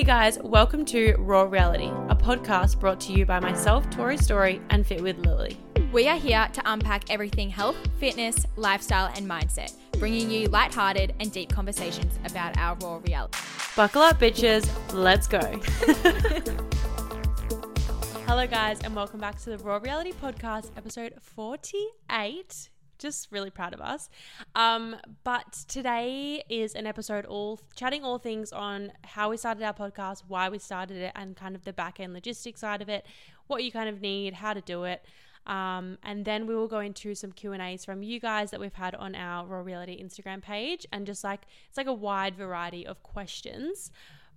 Hey guys, welcome to Raw Reality, a podcast brought to you by myself, Tori Story, and Fit with Lily. We are here to unpack everything health, fitness, lifestyle, and mindset, bringing you lighthearted and deep conversations about our raw reality. Buckle up, bitches, let's go. Hello, guys, and welcome back to the Raw Reality Podcast, episode 48 just really proud of us. Um, but today is an episode all chatting all things on how we started our podcast, why we started it, and kind of the back end logistics side of it, what you kind of need, how to do it. Um, and then we will go into some Q and A's from you guys that we've had on our Raw Reality Instagram page, and just like it's like a wide variety of questions.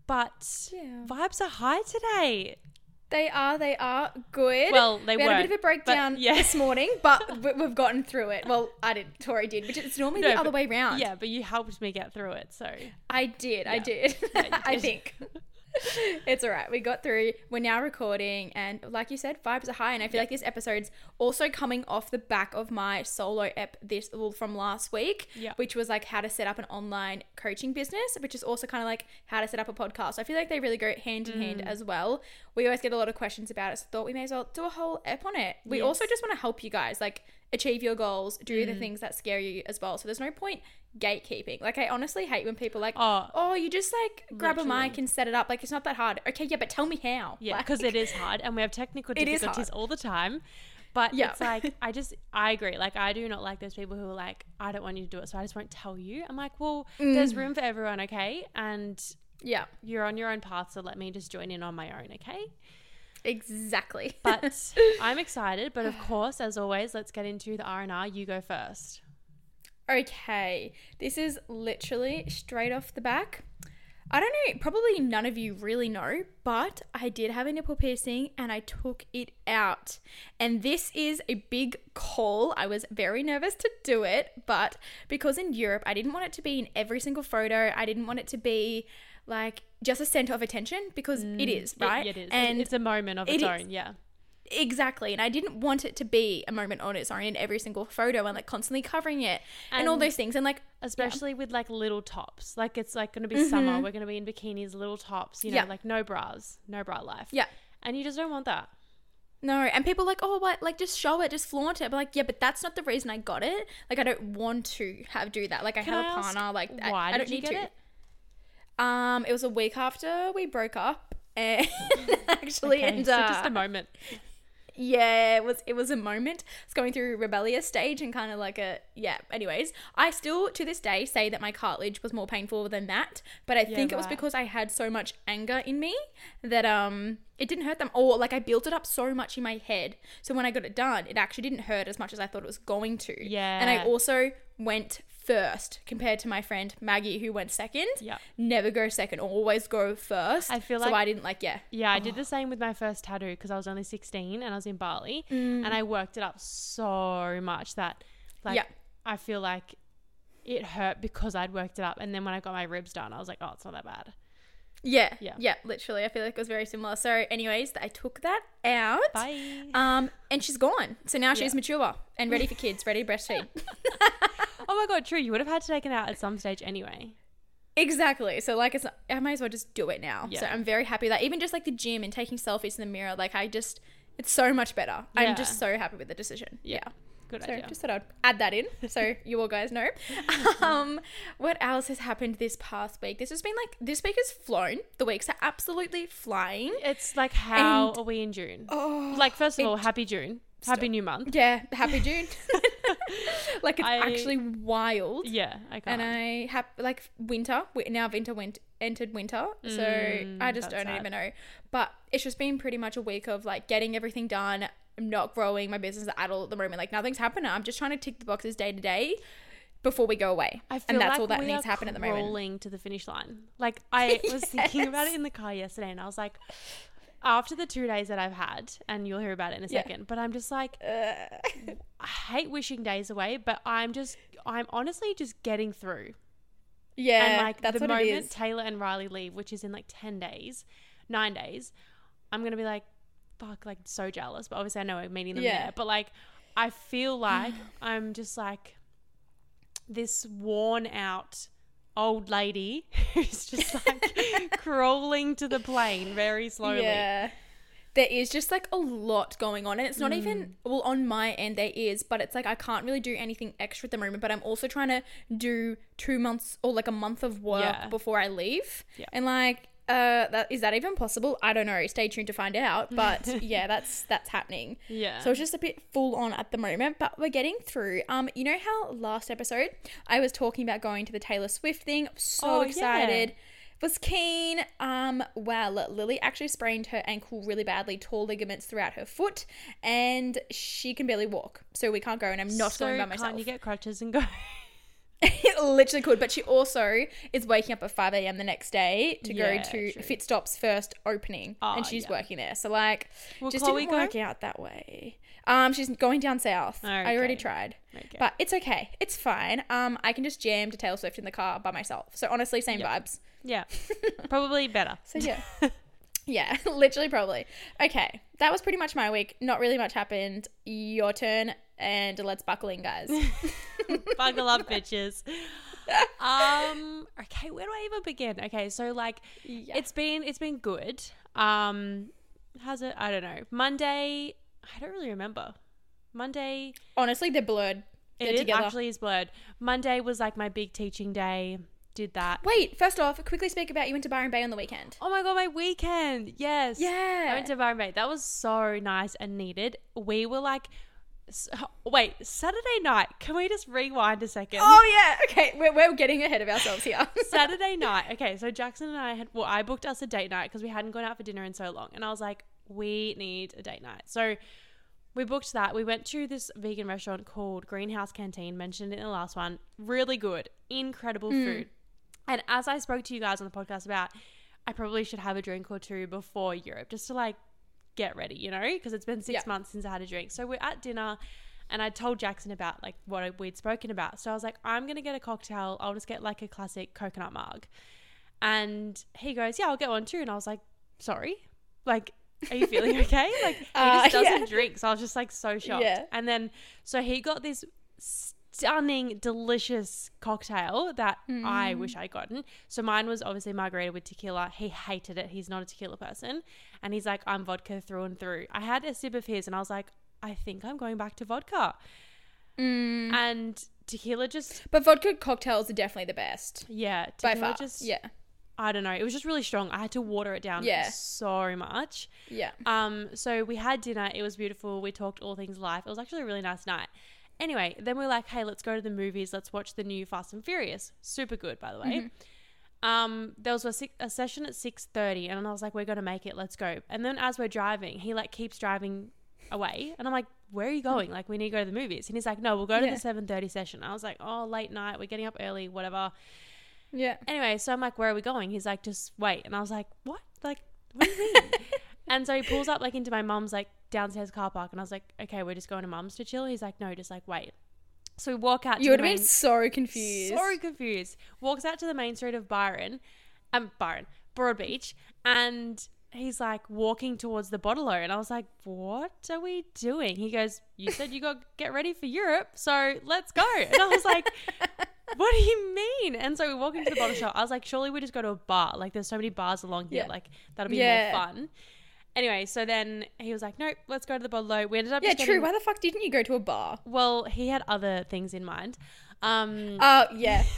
But Yeah. vibes are high today. They are, they are good. Well, they we had a bit of a breakdown yeah. this morning, but we- we've gotten through it. Well, I did, Tori did, which it's normally No, the other way round. Yeah, but you helped me get through it, so I did, I did. Yeah, you I think. it's all right. We got through. We're now recording, and like you said, vibes are high. And I feel like this episode's also coming off the back of my solo ep this well, from last week, Yeah. which was like how to set up an online coaching business, which is also kind of like how to set up a podcast. So I feel like they really go hand in Mm. hand as well. We always get a lot of questions about it, so I thought we may as well do a whole ep on it. We also just want to help you guys like achieve your goals, do Mm. the things that scare you as well. So there's no point gatekeeping. Like I honestly hate when people like Oh. oh, you just like grab a mic and set it up. Like it's not that hard. Okay, yeah, but tell me how. Yeah, Like, because it is hard and we have technical difficulties all the time. But Yeah. it's like, I just, I agree. Like, I do not like those people who are like, I don't want you to do it, so I just won't tell you. I'm like, well, Mm. there's room for everyone, okay? And yeah, you're on your own path, so let me just join in on my own, okay? exactly. But I'm excited. But of course, as always, let's get into the R&R. You go first. Okay, this is literally straight off the back. I don't know, probably none of you really know, but I did have a nipple piercing and I took it out. And this is a big call. I was very nervous to do it, but because in Europe, I didn't want it to be in every single photo, I didn't want it to be like just a center of attention because it mm, is, It- right? it is. And it's a moment of it its is. own. Yeah. Exactly. And I didn't want it to be a moment on its own in every single photo and like constantly covering it and, all those things. And like, Especially with like little tops. Like, it's like going to be summer. We're going to be in bikinis, little tops, you know, Mm-hmm. Yeah. like no bras, no bra life. yeah. And you just don't want that. No, and people like, oh, what? Like, just show it, just flaunt it. But like, yeah, but that's not the reason I got it. Like, I don't want to have do that. Like, I Can have I a partner. Like, why I, did don't you need get to. it? Um, it was a week after we broke up, and actually, Okay, and so uh, just a moment. Yeah, it was it was a moment. It's going through rebellious stage and kind of like a yeah. Anyways, I still to this day say that my cartilage was more painful than that, but I Yeah, think it was because I had so much anger in me that um it didn't hurt them or like I built it up so much in my head. So when I got it done, it actually didn't hurt as much as I thought it was going to. Yeah. And I also went first compared to my friend Maggie who went second. Yeah. Never go second, always go first. I feel so like- I didn't like yeah. Yeah, I did the same with my first tattoo because I was only 16 and I was in Bali Mm. and I worked it up so much that like Yeah. I feel like it hurt because I'd worked it up and then when I got my ribs done I was like, oh, it's not that bad. Yeah, Yeah. yeah, literally. I feel like it was very similar. So, anyways, I took that out. Bye. Um, and she's gone. So now she's Yeah. mature and ready for kids, ready to breastfeed. oh my god, true. You would have had to take it out at some stage anyway. exactly. So like, it's I might as well just do it now. So I'm very happy that even just like the gym and taking selfies in the mirror, like I just, it's so much better. Yeah. I'm just so happy with the decision. Yeah. Yeah. Good So idea. just thought I'd add that in so you all guys know. Um, what else has happened this past week? This has been like this week has flown. The weeks are absolutely flying. It's like how And- are we in June? Oh, like first of it- all, happy June. Happy new month. Yeah, happy June. like it's I- actually wild. Yeah, I can't. And I have like winter. wi- Now winter went entered winter, so Mm, I just don't sad. even know. But it's just been pretty much a week of like getting everything done. I'm not growing my business at all at the moment. Like nothing's happening. I'm just trying to tick the boxes day to day before we go away. I feel and that's like all that we needs to happen at the moment. Crawling to the finish line. Like I was thinking about it in the car yesterday, and I was like, after the two days that I've had, and you'll hear about it in a Yeah. second, but I'm just like, I hate wishing days away, but I'm just, I'm honestly just getting through. yeah, and like that's the what moment is. Taylor and Riley leave, which is in like ten days, nine days, I'm gonna be like, fuck, like so jealous. But obviously, I know we're meeting them Yeah. there. But like, I feel like I'm just like this worn out old lady who's just like crawling to the plane very slowly. Yeah. There is just like a lot going on, and it's not Mm. even well on my end. There is, but it's like I can't really do anything extra at the moment. But I'm also trying to do two months or like a month of work Yeah. before I leave, Yeah. and like, uh, that is that even possible? I don't know. Stay tuned to find out. But yeah, that's that's happening. Yeah. So it's just a bit full on at the moment, but we're getting through. Um, you know how last episode I was talking about going to the Taylor Swift thing? I'm so Oh, yeah. excited. Was keen. Um, well, Lily actually sprained her ankle really badly, tore ligaments throughout her foot, and she can barely walk. So we can't go, and I'm not so going by myself. Can't you get crutches and go? It literally could, but she also is waking up at 5 a.m. the next day to Yeah, go to true. Fitstop's first opening, Oh, and she's yeah. working there. So like, Will just Chloe didn't go? work out that way. Um, she's going down south. I already tried, Okay. but it's okay. It's fine. Um, I can just jam to Taylor Swift in the car by myself. So honestly, same Yeah. vibes. yeah, probably better. So yeah. Yeah, literally, probably. Okay, that was pretty much my week. Not really much happened. Your turn, and let's buckle in, guys. Buckle up, bitches. Um. Okay, where do I even begin? Okay, so like, Yeah. it's been it's been good. Um, how's it? I don't know. Monday, I don't really remember. Monday, Honestly, they're blurred. it They're is- together. actually is blurred. Monday was like my big teaching day. Did that. Wait, first off, quickly speak about you went to Byron Bay on the weekend. Oh my god, my weekend. Yes. Yeah. I went to Byron Bay. That was so nice and needed. We were like, s- wait, Saturday night. Can we just rewind a second? Oh yeah. Okay, we're, we're getting ahead of ourselves here. Saturday night. Okay, so Jackson and I had, well, I booked us a date night because we hadn't gone out for dinner in so long. And I was like, we need a date night. So we booked that. We went to this vegan restaurant called Greenhouse Canteen, mentioned it in the last one. Really good, incredible hmm. food. And as I spoke to you guys on the podcast about, I probably should have a drink or two before Europe just to like get ready, you know, because it's been six Yeah. months since I had a drink. So we're at dinner and I told Jackson about like what we'd spoken about. So I was like, I'm going to get a cocktail. I'll just get like a classic coconut mug. And he goes, Yeah, I'll get one too. And I was like, Sorry. Like, are you feeling okay? Like, he Uh, just doesn't yeah. drink. So I was just like so shocked. Yeah. And then, so he got this stunning, delicious cocktail that Mm. I wish I'd gotten. So mine was obviously margarita with tequila. He hated it. He's not a tequila person. And he's like, I'm vodka through and through. I had a sip of his and I was like, I think I'm going back to vodka. Mm. And tequila just, But vodka cocktails are definitely the best yeah, by far. just, yeah, I don't know. It was just really strong. I had to water it down Yeah. so much. yeah. Um, so we had dinner. It was beautiful. We talked all things life. It was actually a really nice night. Anyway, then we are like, hey, let's go to the movies. Let's watch the new Fast and Furious. Super good, by the way. Um, there was a, six, a session at six thirty, and I was like, we're gonna make it. Let's go. And then as we're driving, he like keeps driving away, and I'm like, where are you going? Like, we need to go to the movies. And he's like, no, we'll go to Yeah. the seven thirty session. I was like, oh, late night. We're getting up early. Whatever. Yeah. Anyway, so I'm like, where are we going? He's like, just wait. And I was like, what? Like, what do you mean? and so he pulls up like into my mum's like downstairs car park, and I was like, okay, we're just going to mum's to chill. He's like, no, just like wait. So we walk out. You would the have been so confused. so confused. Walks out to the main street of Byron, um, Byron, Broadbeach, and he's like walking towards the bottle and I was like, "What are we doing?" He goes, "You said you got get ready for Europe, so let's go." And I was like, "What do you mean?" And so we walk into the bottle shop. I was like, "Surely we just go to a bar. Like, there's so many bars along here. Yeah. Like, that'll be Yeah. more fun." Anyway, so then he was like, "Nope, let's go to the bottle." We ended up Yeah, just true. getting- Why the fuck didn't you go to a bar? well, he had other things in mind. Um, Oh, yeah.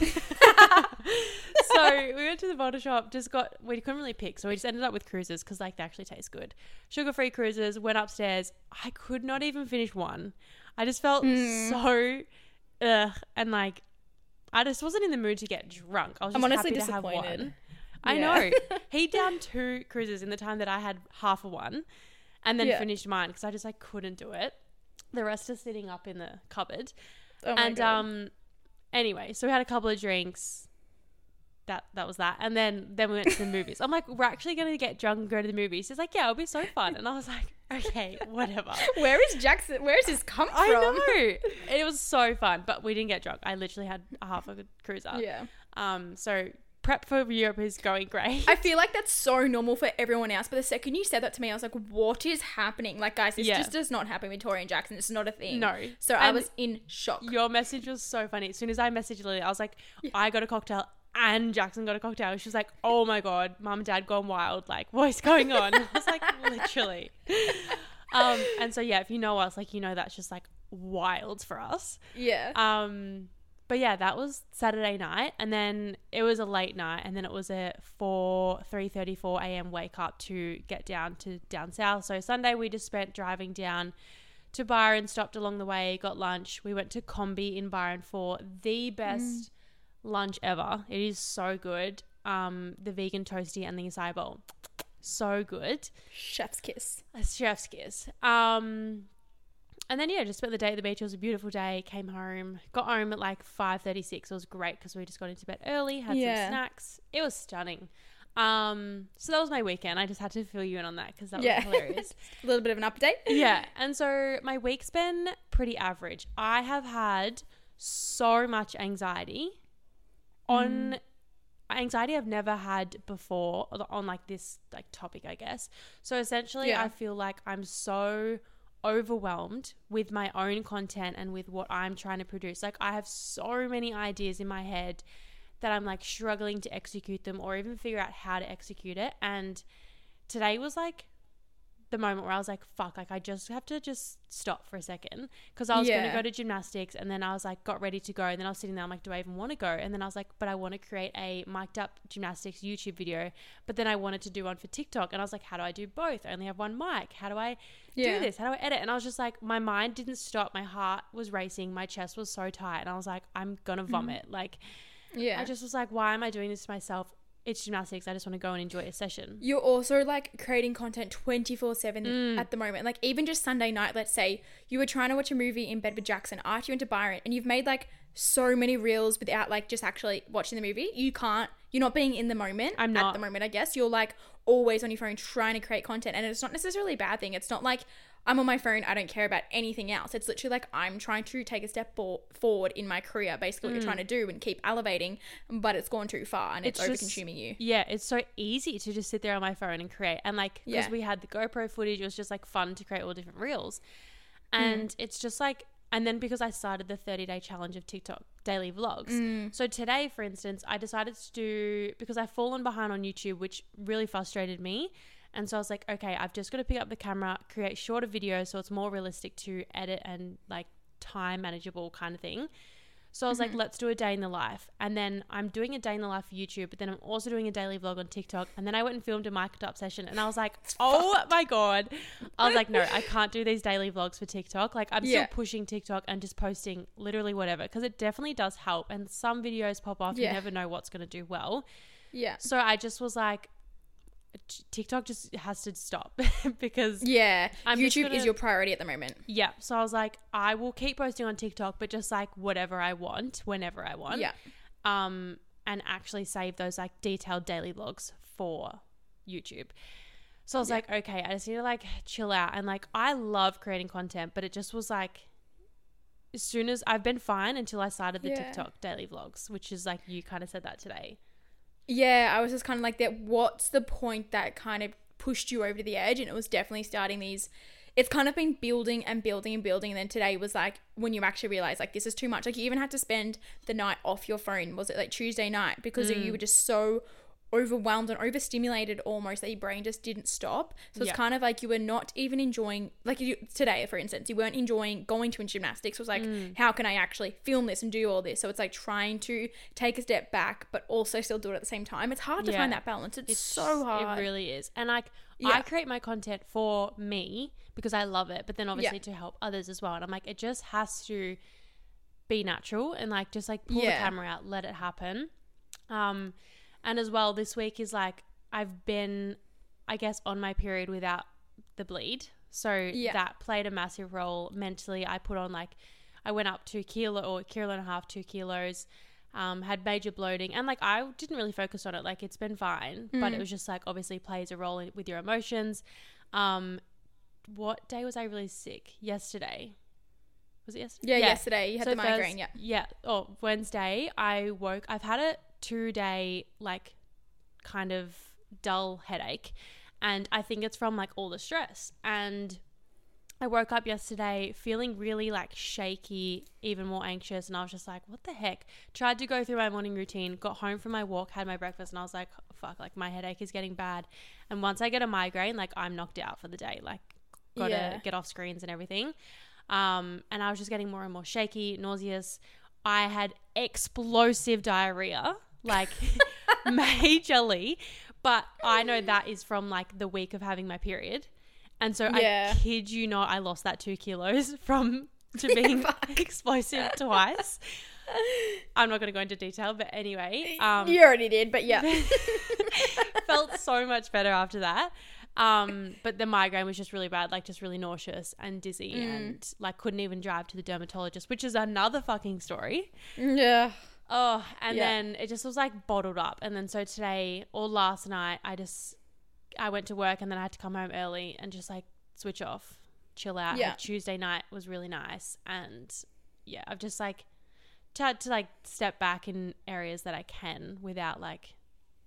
so we went to the bottle shop, just got, we couldn't really pick. So we just ended up with cruisers because, like, they actually taste good. Sugar free cruisers, went upstairs. I could not even finish one. I just felt Mm. so, ugh. And, like, I just wasn't in the mood to get drunk. I was I'm honestly happy to have disappointed. one. I know. he downed two cruisers in the time that I had half a one and then Yeah. finished mine because I just, like, couldn't do it. The rest are sitting up in the cupboard Oh and God. um anyway so we had a couple of drinks that that was that and then then we went to the movies i'm like we're actually going to get drunk and go to the movies he's like yeah it'll be so fun and i was like okay whatever where is Jackson? Where is this come from? i know it was so fun but we didn't get drunk i literally had a half a cruiser Yeah. um so prep for europe is going great I feel like that's so normal for everyone else, but the second you said that to me, I was like, "What is happening?" Like, guys, this Yeah. just does not happen with Tori and Jackson. It's not a thing. No. So I was in shock. your message was so funny as soon as i messaged lily i was like i got a cocktail and Jackson got a cocktail. She was like, "Oh my god, mom and dad gone wild! Like, what's going on?" I was like, literally. Um, and so yeah, if you know us, like you know that's just like wild for us. Yeah. Um, but yeah, that was Saturday night, and then it was a late night, and then it was a four three thirty four a.m. wake up to get down to down south. So Sunday we just spent driving down to Byron, stopped along the way, got lunch. We went to Combi in Byron for the best lunch ever. It is so good. Um, the vegan toasty and the acai bowl, so good. Chef's kiss. A chef's kiss. Um, and then yeah, just spent the day at the beach. It was a beautiful day. Came home, got home at like five thirty six. It was great because we just got into bed early, had Yeah. some snacks. It was stunning. Um, so that was my weekend. I just had to fill you in on that because that was hilarious. A little bit of an update. yeah, and so my week's been pretty average. I have had so much anxiety on anxiety I've never had before on like this like topic, I guess. So essentially, Yeah. I feel like I'm so overwhelmed with my own content and with what I'm trying to produce. Like I have so many ideas in my head that I'm like struggling to execute them or even figure out how to execute it. And today was like the moment where I was like, fuck, like I just have to just stop for a second. Cause I was going to go to gymnastics and then I was like, got ready to go. And then I was sitting there, I'm like, do I even want to go? And then I was like, but I want to create a mic'd up gymnastics YouTube video. But then I wanted to do one for TikTok. And I was like, how do I do both? I only have one mic. How do I Yeah. do this? How do I edit? And I was just like, my mind didn't stop. My heart was racing. My chest was so tight. And I was like, I'm going to vomit. Like, Yeah. I just was like, why am I doing this to myself? It's gymnastics. I just want to go and enjoy a session. You're also like creating content 24 7 Mm. at the moment. Like, even just Sunday night, let's say you were trying to watch a movie in bed with Jackson after you went to Byron and you've made like so many reels without like just actually watching the movie. You can't, you're not being in the moment I'm not. at the moment, I guess. You're like always on your phone trying to create content. And it's not necessarily a bad thing. It's not like I'm on my phone, I don't care about anything else. It's literally like I'm trying to take a step for- forward in my career, basically, what you're trying to do and keep elevating, but it's gone too far and it's, Mm. It's over consuming you. Yeah, it's so easy to just sit there on my phone and create. And like, because Yeah. we had the GoPro footage, it was just like fun to create all different reels. Mm. And it's just like, and then because I started the 30 day challenge of TikTok daily vlogs. Mm. So today, for instance, I decided to do, because I've fallen behind on YouTube, which really frustrated me. And so I was like, okay, I've just got to pick up the camera, create shorter videos so it's more realistic to edit and like time manageable kind of thing. So I was like, mm-hmm. let's do a day in the life. And then I'm doing a day in the life for YouTube, but then I'm also doing a daily vlog on TikTok. And then I went and filmed a mic'd up session. And I was like, oh my God. I was like, no, I can't do these daily vlogs for TikTok. Like, I'm Yeah. still pushing TikTok and just posting literally whatever because it definitely does help. And some videos pop off. Yeah. You never know what's going to do well. Yeah. So I just was like, TikTok just has to stop because Yeah. I'm YouTube gonna- is your priority at the moment. yeah. So I was like, I will keep posting on TikTok, but just like whatever I want, whenever I want. Yeah. Um, and actually save those like detailed daily logs for YouTube. So I was Yeah. like, okay, I just need to like chill out. And like, I love creating content, but it just was like, as soon as I've been fine until I started the Yeah. TikTok daily vlogs, which is like, you kind of said that today. Yeah, I was just kind of like that. What's the point that kind of pushed you over to the edge? And it was definitely starting these. It's kind of been building and building and building. And then today was like when you actually realize like this is too much. Like you even had to spend the night off your phone. Was it like Tuesday night because Mm. you were just so overwhelmed and overstimulated almost that your brain just didn't stop. So it's Yeah. kind of like you were not even enjoying like you, today, for instance, you weren't enjoying going to gymnastics. It was like, Mm. how can I actually film this and do all this? So it's like trying to take a step back, but also still do it at the same time. It's hard to Yeah. find that balance. It's, so hard. It really is. And like Yeah. I create my content for me because I love it, but then obviously to help others as well. And I'm like, it just has to be natural and like just like pull the camera out, let it happen. Um and as well this week is like I've been I guess on my period without the bleed. So Yeah. that played a massive role mentally. I put on like I went up two kilo or kilo and a half, two kilos. Um, had major bloating and like I didn't really focus on it. Like it's been fine, but Mm. it was just like obviously plays a role in, with your emotions. Um, what day was I really sick? Yesterday. Was it yesterday? Yeah, yesterday you had So the migraine. Thurs- yeah. Yeah. Oh, Wednesday I woke. I've had a two day like kind of dull headache, and I think it's from like all the stress. And I woke up yesterday feeling really like shaky, even more anxious, and I was just like, what the heck? Tried to go through my morning routine, got home from my walk, had my breakfast, and I was like, fuck, like my headache is getting bad. And once I get a migraine, like I'm knocked out for the day, like gotta Yeah. get off screens and everything. Um, and I was just getting more and more shaky, nauseous. I had explosive diarrhea, like majorly. But I know that is from like the week of having my period. And so Yeah. I kid you not, I lost that two kilos from to being explosive twice. I'm not going to go into detail, but anyway, um, you already did, but yeah. felt so much better after that. Um, but the migraine was just really bad, like just really nauseous and dizzy, Mm. and like couldn't even drive to the dermatologist, which is another fucking story. yeah. Oh, and Yeah. then it just was like bottled up. And then so today or last night, I just I went to work and then I had to come home early and just like switch off, chill out. Yeah. Like, Tuesday night was really nice, and yeah, I've just like tried to like step back in areas that I can without like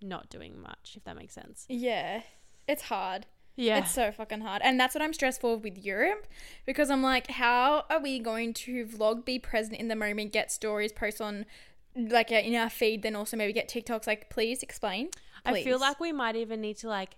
not doing much, if that makes sense. Yeah. It's hard. Yeah. It's so fucking hard. And that's what I'm stressed for with Europe because I'm like, how are we going to vlog, be present in the moment, get stories, post on like uh, in our feed, then also maybe get TikToks? Like, please explain. I feel like we might even need to like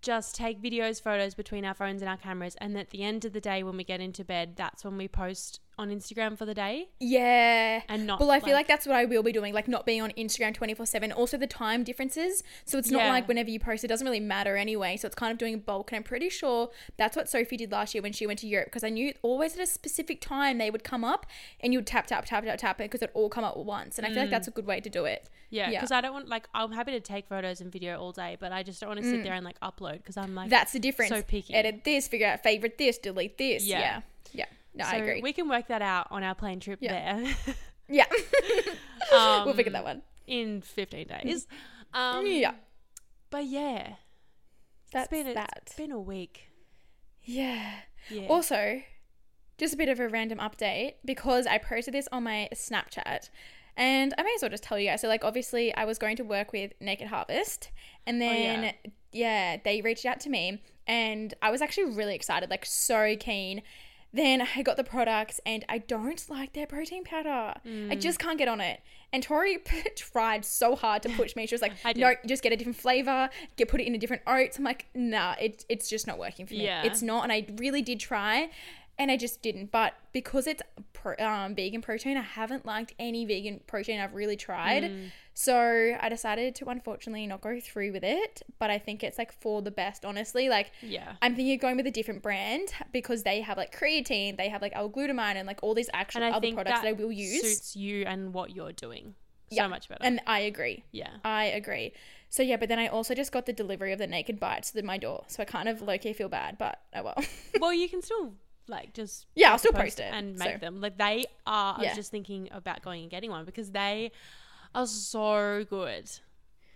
just take videos, photos between our phones and our cameras, and at the end of the day, when we get into bed, that's when we post on Instagram for the day, Yeah. and not. Well, I feel like that's what I will be doing, like not being on Instagram 24 7. Also, the time differences. So it's not Yeah. like whenever you post, it doesn't really matter anyway. So it's kind of doing a bulk. And I'm pretty sure that's what Sophie did last year when she went to Europe because I knew always at a specific time they would come up and you would tap, tap, tap, tap, tap it because it all come up at once. And I feel like that's mm. a good way to do it. yeah, yeah. because I don't want like I'm happy to take photos and video all day, but I just don't want to sit mm. there and like upload because I'm like That's the difference. so picky. Edit this, figure out favorite this, delete this. Yeah. Yeah. Yeah. No, So I agree. We can work that out on our plane trip Yeah. there. yeah. um, we'll figure that one. in 15 days. Um, yeah. but yeah, That's been a, that. it's been a week. yeah. Yeah. Also, just a bit of a random update because I posted this on my Snapchat. And I may as well just tell you guys. So, like, obviously, I was going to work with Naked Harvest, and then yeah. yeah. they reached out to me, and I was actually really excited, like so keen. Then I got the products, and I don't like their protein powder. I Mm. just can't get on it. And Tori tried so hard to push me. She was like. "No, just get a different flavor. Get put it in a different oats." I'm like, "Nah, it, it's just not working for me. Yeah. It's not." And I really did try, and I just didn't. But because it's pro- um, vegan protein, I haven't liked any vegan protein I've really tried. Mm. So I decided to unfortunately not go through with it. But I think it's like for the best, honestly. Like yeah. I'm thinking of going with a different brand because they have like creatine, they have like L-glutamine, and like all these actual other products that, that I will use. suits you and what you're doing so Yeah. much better. And I agree. yeah. I agree. So yeah, but then I also just got the delivery of the naked bites to my door. So I kind of low key feel bad, but oh well. well, you can still like just Yeah, I'll still post it, and make so. them. Like they are. I Yeah. was just thinking about going and getting one because they are so good.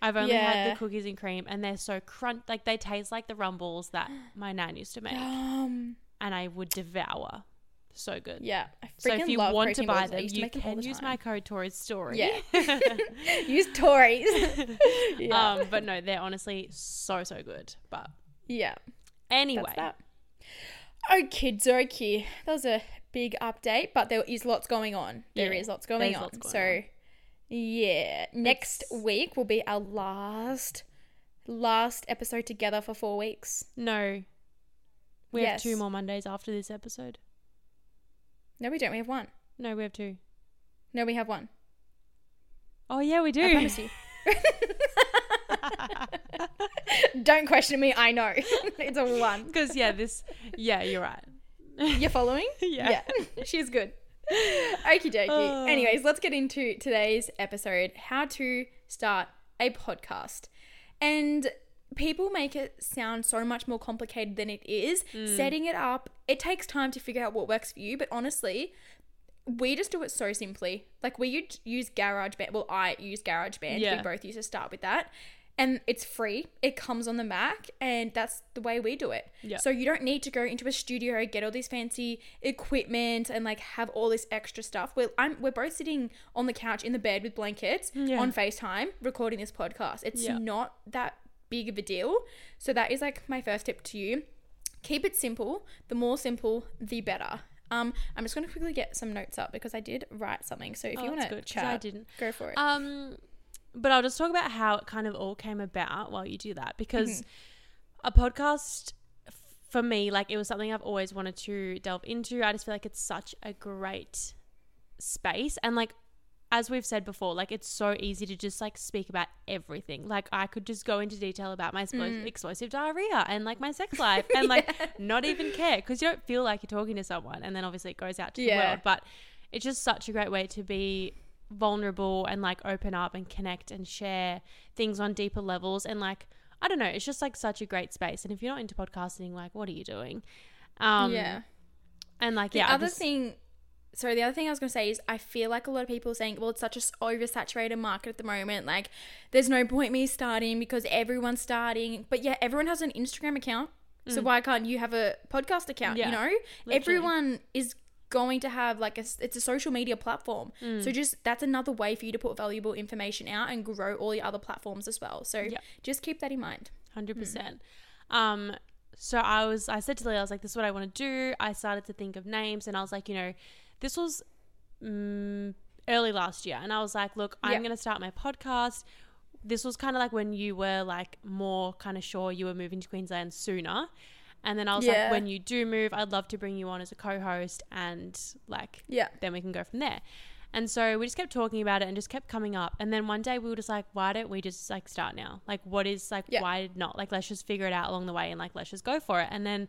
I've only had the cookies and cream, and they're so crunch. Like they taste like the rumbles that my nan used to make, um, and I would devour. So good. yeah. I So if you want to buy them, to you can the use time. my code Tori's story. Yeah. Use Tori's. yeah. um, but no, they're honestly so so good. But yeah. anyway, That's that. Oh, kids, okay. That was a big update, but there is lots going on. There Yeah, is lots going there's on. lots going so, yeah, next It's- week will be our last last episode together for four weeks. no, we have two more Mondays after this episode. No, we don't. We have one. No, we have two. No, we have one. Oh yeah, we do. I promise you. don't question me. I know it's a one. Because yeah, this yeah, you're right. You're following? yeah. Yeah. she's good. Okie dokie. Oh. Anyways, let's get into today's episode how to start a podcast. And people make it sound so much more complicated than it is. Mm. Setting it up, it takes time to figure out what works for you, but honestly, we just do it so simply. Like we use GarageBand. Well, I use GarageBand. Yeah. We both use to start with that. And it's free. It comes on the Mac, and that's the way we do it. Yeah. So you don't need to go into a studio, get all this fancy equipment, and like have all this extra stuff. We're I'm we're both sitting on the couch in the bed with blankets Yeah. on FaceTime recording this podcast. It's Yeah. not that big of a deal. So that is like my first tip to you. keep it simple. The more simple, the better. Um, I'm just going to quickly get some notes up because I did write something. So if Oh, you want to chat, I didn't. go for it. Um, but I'll just talk about how it kind of all came about while you do that because Mm-hmm. a podcast f- for me, like it was something I've always wanted to delve into. I just feel like it's such a great space and like as we've said before, like it's so easy to just like speak about everything. Like I could just go into detail about my Mm. explosive diarrhea and like my sex life and like not even care because you don't feel like you're talking to someone and then obviously it goes out to the world. But it's just such a great way to be vulnerable and like open up and connect and share things on deeper levels and like I don't know, it's just like such a great space. And if you're not into podcasting, like what are you doing? Um yeah. and like The yeah, other just- thing, sorry, the other thing I was going to say is I feel like a lot of people are saying, well, it's such a oversaturated market at the moment. Like, there's no point me starting because everyone's starting. But yeah, everyone has an Instagram account. So why can't you have a podcast account? Mm. Yeah, you know, literally. everyone is going to have like a, it's a social media platform. Mm. So just that's another way for you to put valuable information out and grow all the other platforms as well. So Yeah. just keep that in mind. Hundred Mm. percent. Um, so I was, I said to Leah, I was like, "This is what I want to do." I started to think of names, and I was like, you know, this was mm, early last year, and I was like, "Look, I'm Yeah. going to start my podcast." This was kind of like when you were like more kind of sure you were moving to Queensland sooner. And then I was Yeah. like, when you do move, I'd love to bring you on as a co host and like Yeah. then we can go from there. And so we just kept talking about it and just kept coming up. And then one day we were just like, why don't we just like start now? Like, what is like, Yeah. why not? Like, let's just figure it out along the way and like, let's just go for it. And then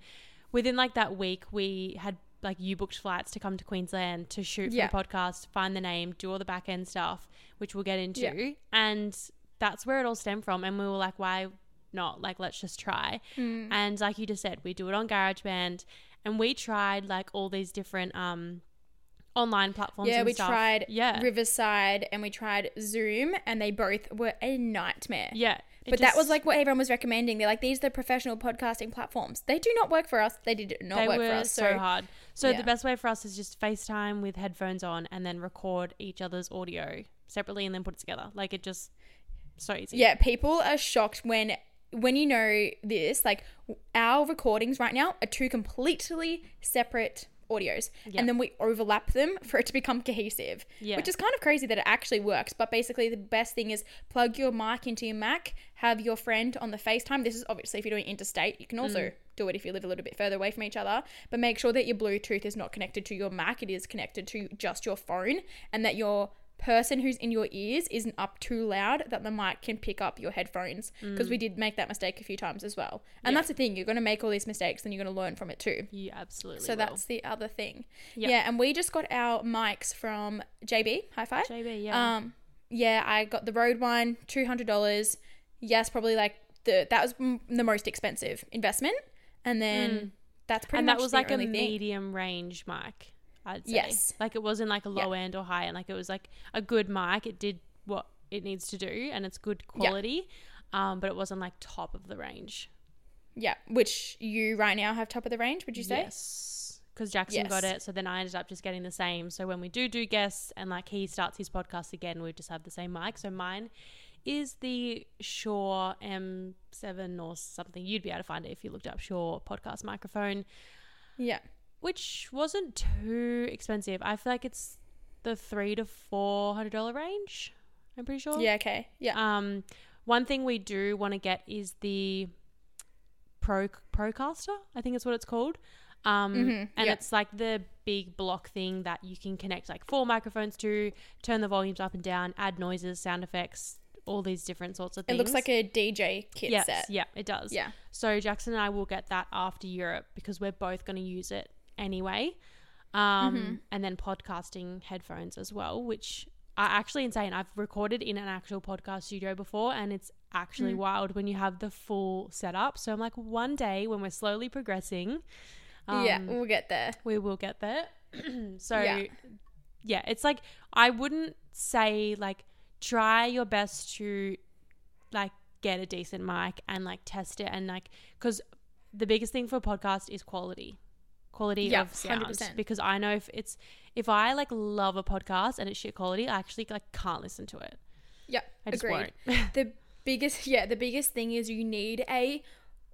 within like that week, we had like you booked flights to come to Queensland to shoot for Yeah. the podcast, find the name, do all the back end stuff, which we'll get into. Yeah. And that's where it all stemmed from. And we were like, why not? Like, let's just try. Mm. And like you just said, we do it on GarageBand, and we tried like all these different um online platforms. Yeah, we stuff. tried Yeah, Riverside and we tried Zoom, and they both were a nightmare. yeah. But that was like what everyone was recommending. They're like, these are the professional podcasting platforms. They do not work for us. They did not they work for us. so So, hard. So yeah. the best way for us is just FaceTime with headphones on and then record each other's audio separately and then put it together. Like it just so easy. yeah, people are shocked when when you know this. Like our recordings right now are two completely separate audios, Yeah. and then we overlap them for it to become cohesive. Yeah. Which is kind of crazy that it actually works. But basically, the best thing is plug your mic into your Mac, have your friend on the FaceTime. This is obviously if you're doing interstate. You can also Mm. do it if you live a little bit further away from each other. But make sure that your Bluetooth is not connected to your Mac. It is connected to just your phone, and that your person who's in your ears isn't up too loud that the mic can pick up your headphones because we did make that mistake a few times as well and Mm. Yeah. that's the thing you're going to make all these mistakes and you're going to learn from it too You absolutely. so will. that's the other thing. Yep. Yeah, and we just got our mics from JB Hi-Fi. JB. Yeah. Um, yeah, I got the Rode one, two hundred dollars. Yes, probably like the that was m- the most expensive investment, and then that's pretty Mm. and much that was like a thing. medium range mic. I'd say. Yes. Like it wasn't like a Yeah. low end or high end. Like it was like a good mic. It did what it needs to do, and it's good quality. Um, but it wasn't like top of the range. Yeah, which you right now have top of the range. Would you say? Yes. Because Jackson got it, so then I ended up just getting the same. So when we do do guests and like he starts his podcast again, we just have the same mic. So mine is the Shure M7 or something. You'd be able to find it if you looked up Shure podcast microphone, Yeah. Which wasn't too expensive. I feel like it's the three to four hundred dollar range. I'm pretty sure. Yeah. Okay. Yeah. Um, one thing we do want to get is the Pro Procaster. I think it's what it's called. Um, Mhm, and yeah. it's like the big block thing that you can connect like four microphones to, turn the volumes up and down, add noises, sound effects, all these different sorts of things. it looks like a DJ kit yes, set. yeah, it does. Yeah. So Jackson and I will get that after Europe because we're both going to use it anyway. Um, Mm-hmm. And then podcasting headphones as well, which are actually insane. I've recorded in an actual podcast studio before, and it's Mm. actually wild when you have the full setup. So I'm like, one day when we're slowly progressing, yeah. um, We'll get there. we will get there. so Yeah. yeah. it's like I wouldn't say like try your best to like get a decent mic and like test it and like because the biggest thing for a podcast is quality quality Yeah, of sound 100%. because I know if it's if I like love a podcast and it's shit quality I actually like can't listen to it Yeah. I just Agreed. won't the biggest yeah the biggest thing is you need a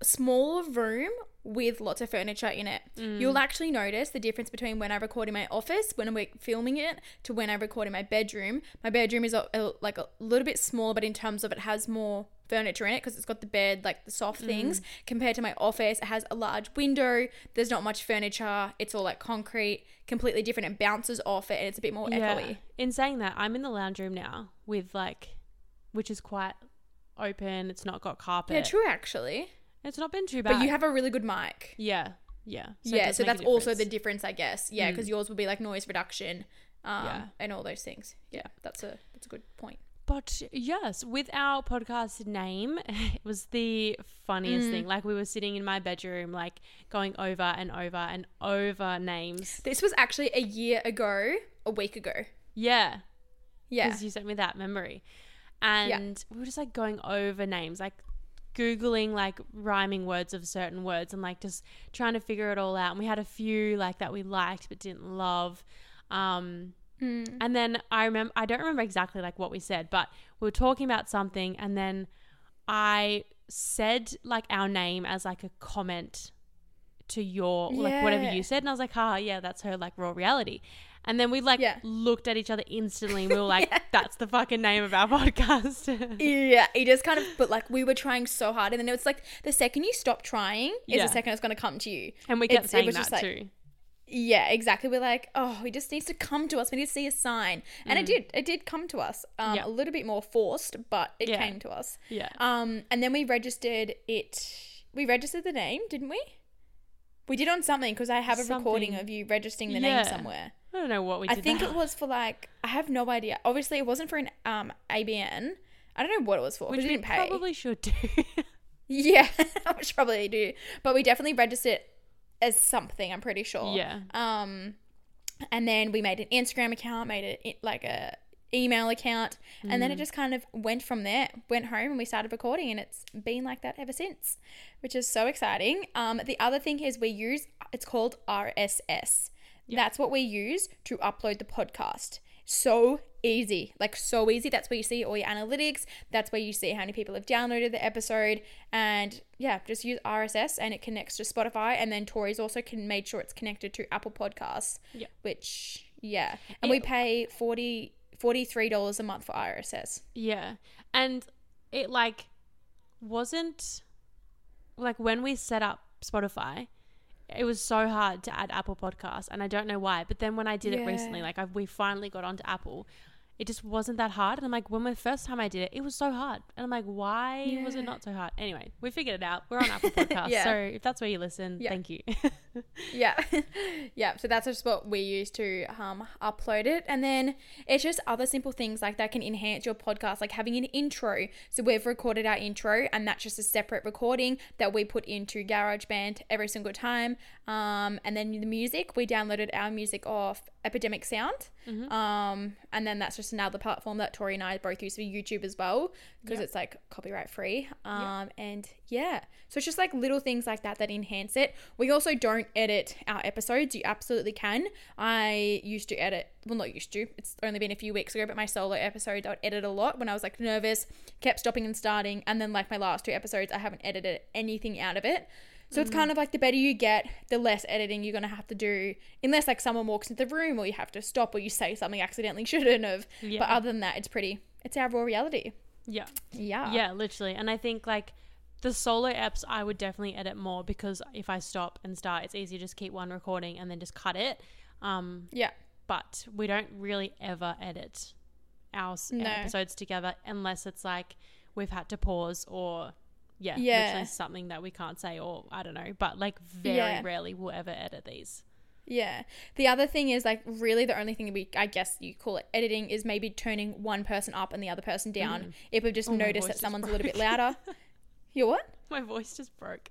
small room with lots of furniture in it. Mm. You'll actually notice the difference between when I record in my office, when we're filming it, to when I record in my bedroom. My bedroom is a, a- like a little bit smaller, but in terms of it has more furniture in it because it's got the bed, like the Mm. soft things, compared to my office. It has a large window. There's not much furniture. It's all like concrete, completely different. It bounces off it, and it's a bit more echoey. In saying that, I'm in the lounge room now with like, which is quite open. It's not got carpet. Yeah, true, actually. It's not been too bad. But you have a really good mic. yeah, yeah, it yeah, so that's also the difference. I guess. Yeah, because yours will be like noise reduction, um, Yeah. and all those things. Yeah, that's a that's a good point. But yes, with our podcast name, it was the funniest Mm. thing. Like we were sitting in my bedroom, like going over and over and over names. This was actually a year ago, a week ago. Yeah, Yeah, because you sent me that memory, and we were just like going over names, like googling like rhyming words of certain words, and like just trying to figure it all out. And we had a few like that we liked but didn't love. Um, Mm. And then I remember, I don't remember exactly like what we said, but we were talking about something, and then I said like our name as like a comment to your like whatever you said, and I was like, "Ha, yeah, that's her like raw reality." And then we like Yeah. looked at each other instantly. And we were like, "That's the fucking name of our podcast." yeah. It just kind of, but like we were trying so hard, and then it was like the second you stop trying is Yeah. the second it's going to come to you. and we kept It's- it saying was that just like- too. Yeah, exactly. We're like, oh, he just needs to come to us. We need to see a sign, and it did. It did come to us. Um, Mm. Yeah. a little bit more forced, but it Yeah. came to us. Yeah. Um, and then we registered it. We registered the name, didn't we? We did on something because I have a recording of you registering the Yeah. name somewhere. I don't know what we I think that. it was for like I have no idea. Obviously, it wasn't for an um ABN. I don't know what it was for which we didn't pay. probably should do. Yeah, should probably do, but we definitely registered it as something. I'm pretty sure. yeah. Um, and then we made an Instagram account, made it like a email account, and then it just kind of went from there. Went home and we started recording, and it's been like that ever since, which is so exciting. Um, the other thing is we use it's called RSS. That's what we use to upload the podcast. So easy, like so easy. That's where you see all your analytics. That's where you see how many people have downloaded the episode. And yeah, just use RSS and it connects to Spotify. And then Tori's also can made sure it's connected to Apple Podcasts. Yeah. Which yeah, and we pay 40 $43 a month for RSS. Yeah. And it like wasn't like when we set up Spotify, it was so hard to add Apple Podcasts and I don't know why. But then when I did it recently, like I, we finally got onto Apple, it just wasn't that hard. And I'm like, when the first time I did it, it was so hard. And I'm like, why was it not so hard? Anyway, we figured it out. We're on Apple Podcasts. Yeah. So if that's where you listen, Yeah. thank you. Yeah. yeah. So that's just what we use to um, upload it. And then it's just other simple things like that can enhance your podcast, like having an intro. So we've recorded our intro, and that's just a separate recording that we put into GarageBand every single time. Um, and then the music, we downloaded our music off Epidemic Sound. Um, and then that's just another platform that Tori and I both use for YouTube as well because Yep. it's like copyright free. Um, and yeah, so it's just like little things like that that enhance it. We also don't edit our episodes. You absolutely can. I used to edit, well, not used to. It's only been a few weeks ago, but my solo episodes I would edit a lot when I was like nervous, kept stopping and starting, and then like my last two episodes, I haven't edited anything out of it. So it's kind of like the better you get, the less editing you're gonna have to do, unless like someone walks into the room or you have to stop or you say something accidentally shouldn't have. But other than that, it's pretty. It's our raw reality. yeah. Yeah. Yeah, literally. And I think like the solo apps, I would definitely edit more because if I stop and start, it's easy to just keep one recording and then just cut it. Um, Yeah. but we don't really ever edit our No. episodes together unless it's like we've had to pause or yeah, Yeah. literally something that we can't say or I don't know. But like very Yeah. rarely we'll ever edit these. Yeah. The other thing is like really the only thing we I guess you call it editing is maybe turning one person up and the other person down. Mm. If we've just Oh, noticed that just someone's a little bit louder. You what? My voice just broke.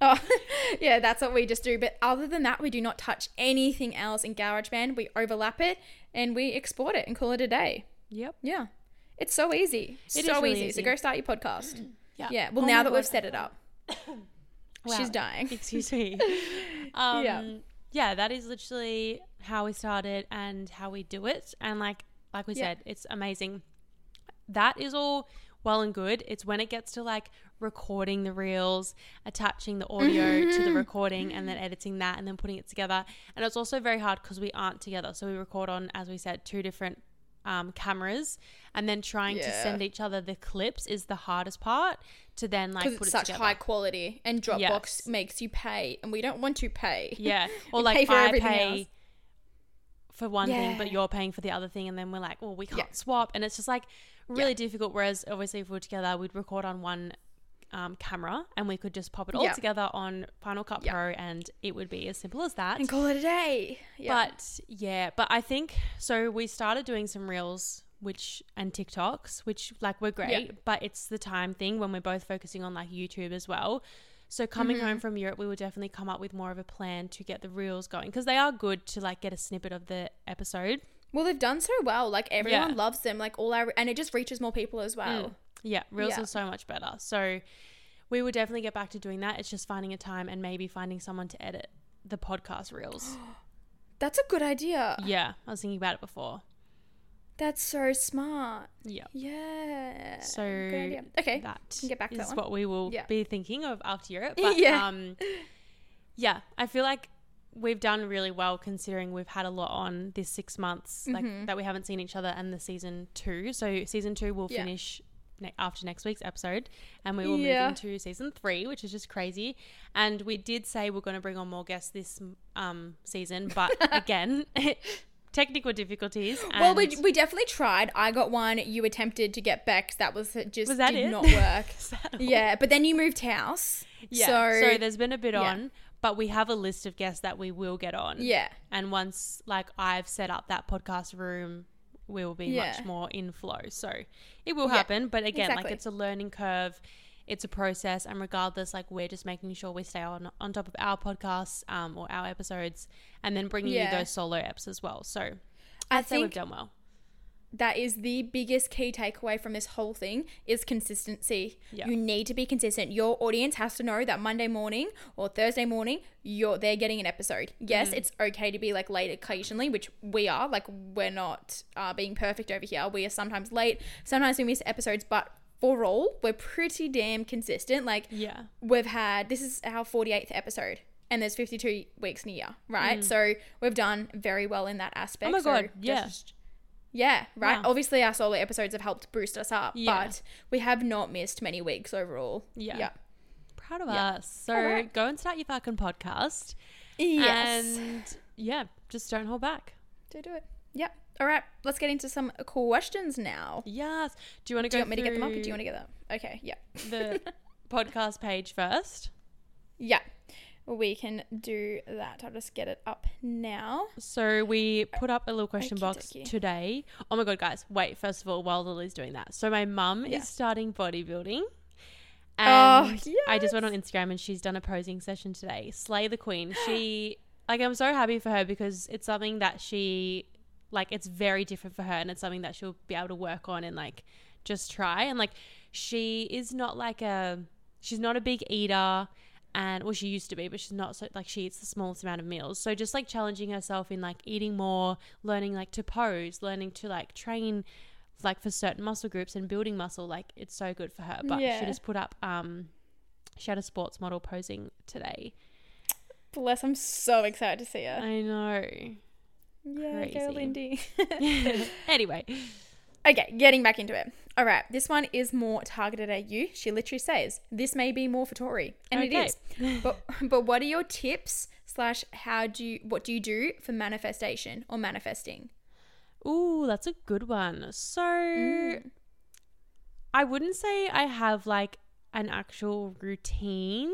Oh, yeah, that's what we just do. But other than that, we do not touch anything else in GarageBand. We overlap it and we export it and call it a day. Yep. Yeah. It's so easy. It is so really easy. easy. So go start your podcast. Yeah. Yeah. Well, Oh now that we've set it up, Wow. she's dying. Excuse me. um, Yeah. yeah. that is literally how we started and how we do it. And like like we Yeah. said, it's amazing. That is all well and good. It's when it gets to like recording the reels, attaching the audio to the recording, and then editing that and then putting it together. And it's also very hard because we aren't together. So we record on, as we said, two different um, cameras, and then trying to send each other the clips is the hardest part. To then like put it's it such together. high quality and Dropbox Yes. makes you pay and we don't want to pay. Yeah. Or like pay for I pay else. for one thing, but you're paying for the other thing, and then we're like, well, we can't Yeah. swap, and it's just like really difficult. Whereas obviously, if we were together, we'd record on one um, camera, and we could just pop it all Yeah. together on Final Cut Yeah. Pro, and it would be as simple as that. And call it a day. Yeah. But yeah, but I think so. We started doing some reels, which and TikToks, which like were great, but it's the time thing when we're both focusing on like YouTube as well. So coming Mm-hmm. home from Europe, we will definitely come up with more of a plan to get the reels going because they are good to like get a snippet of the episode. well, they've done so well. Like everyone Yeah. loves them. Like all our and it just reaches more people as well. Mm. Yeah, reels Yeah. are so much better. So we will definitely get back to doing that. It's just finding a time and maybe finding someone to edit the podcast reels. That's a good idea. yeah, I was thinking about it before. That's so smart. Yeah. Yeah. So. Okay. that can get back to that is one. what we will Yeah. be thinking of after Europe. But Yeah. um, yeah, I feel like we've done really well considering we've had a lot on this six months, like Mhm. that we haven't seen each other, and the season two. So season two will Yeah. finish ne- after next week's episode, and we will Yeah. move into season three, which is just crazy. And we did say we're going to bring on more guests this um season, but again. Technical difficulties. Well, we, we definitely tried. I got one. You attempted to get Bex. That was just Was that did it? not work. Is that all? yeah, but then you moved house. Yeah. So, So, there's been a bit yeah. on, but we have a list of guests that we will get on. yeah, And once like I've set up that podcast room, will be Yeah. much more in flow. So it will Yeah, happen. But again, like it's a learning curve. It's a process, and regardless, like we're just making sure we stay on on top of our podcasts um, or our episodes, and then bringing Yeah. you those solo apps as well. So I I'd say we've done well. That is the biggest key takeaway from this whole thing is consistency. You need to be consistent. Your audience has to know that Monday morning or Thursday morning, you're they're getting an episode. Yes, it's okay to be like late occasionally, which we are. Like we're not uh, being perfect over here. We are sometimes late. Sometimes we miss episodes, but for all, we're pretty damn consistent. Like Yeah. we've had this is our 48th episode and there's 52 weeks in a year right so we've done very well in that aspect Mm. Oh my So God, yeah. just- yeah right Wow. obviously our solo episodes have helped boost us up Yeah. but we have not missed many weeks overall Yeah. yeah Proud of Yeah. us. So Alright. go and start your fucking podcast. yes And yeah, just don't hold back. do do it yep all right let's get into some questions now Yes. Do you want to go? do you want me to get them up or do you want to get them okay yeah the podcast page first? yeah we can do that i'll just get it up now So we put up a little question Okie box today. Oh my god, guys! Wait, first of all, while Lily's doing that, so my mum Yeah. is starting bodybuilding, Oh, and I just went on Instagram and she's done a posing session today. Slay the queen. She like I'm so happy for her because it's something that she like it's very different for her and it's something that she'll be able to work on and like just try and like she is not like a she's not a big eater and well she used to be but she's not so like she eats the smallest amount of meals. So just like challenging herself in like eating more learning like to pose learning to like train like for certain muscle groups and building muscle like it's so good for her. But Yeah. she just put up um she had a sports model posing today. Bless i'm so excited to see her. I know. Yeah go lindy anyway. Okay, getting back into it. All right, this one is more targeted at you. She literally says, "This may be more for Tori," and Okay. it is. But but what are your tips slash how do you what do you do for manifestation or manifesting? Ooh, that's a good one. So Mm. I wouldn't say I have like an actual routine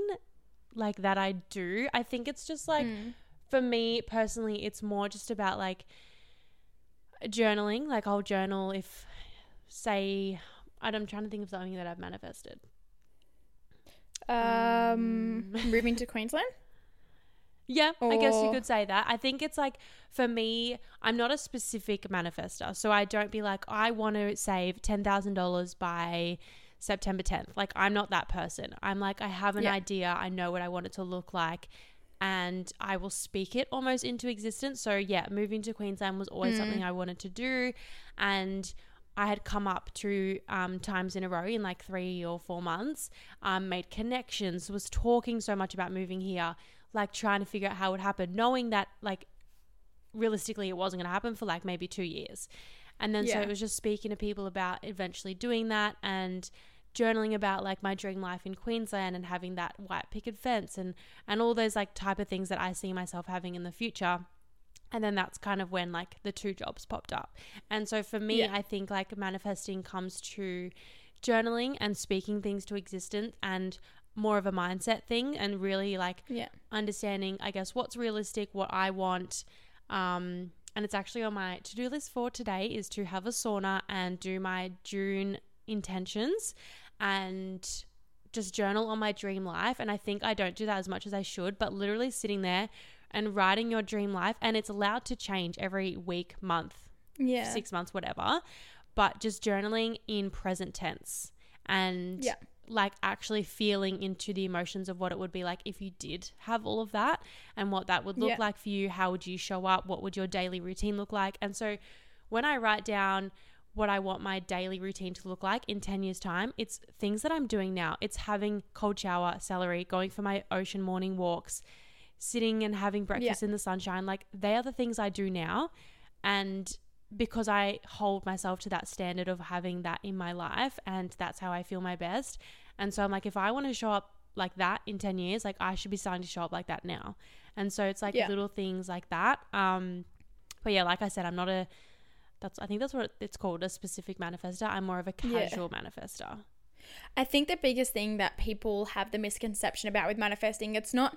like that I do. I think it's just like Mm. for me personally, it's more just about like journaling. Like I'll journal if, say, I'm trying to think of something that I've manifested. Um, Mm. moving to Queensland. Yeah, I guess you could say that. I think it's like for me, I'm not a specific manifester. So I don't be like, I want to save $10,000 by September 10th. Like, I'm not that person. I'm like, I have an Yeah. idea. I know what I want it to look like. And I will speak it almost into existence. So, yeah, moving to Queensland was always Mm. something I wanted to do. And I had come up two um, times in a row in like three or four months, um, made connections, was talking so much about moving here, like trying to figure out how it would happen, knowing that like realistically it wasn't going to happen for like maybe two years. And then so it was just speaking to people about eventually doing that and journaling about like my dream life in Queensland and having that white picket fence and and all those like type of things that I see myself having in the future. And then that's kind of when like the two jobs popped up. And so for me, Yeah. I think like manifesting comes to journaling and speaking things to existence and more of a mindset thing and really like Yeah. understanding, I guess, what's realistic, what I want. Um, and it's actually on my to do list for today is to have a sauna and do my June intentions and just journal on my dream life. And I think I don't do that as much as I should, but literally sitting there and writing your dream life, and it's allowed to change every week, month, Yeah. six months, whatever. But just journaling in present tense and Yeah. like actually feeling into the emotions of what it would be like if you did have all of that and what that would look Yeah. like for you. How would you show up? What would your daily routine look like? And so when I write down what I want my daily routine to look like in 10 years' time, it's things that I'm doing now. It's having cold shower, celery, going for my ocean morning walks, sitting and having breakfast in the sunshine. Like they are the things I do now. And because I hold myself to that standard of having that in my life and that's how I feel my best. And so I'm like, if I want to show up like that in 10 years, like I should be starting to show up like that now. And so it's like Yeah. little things like that. Um, but yeah, like I said, I'm not a, that's, I think that's what it's called, a specific manifester. I'm more of a Yeah. casual manifester. I think the biggest thing that people have the misconception about with manifesting, it's not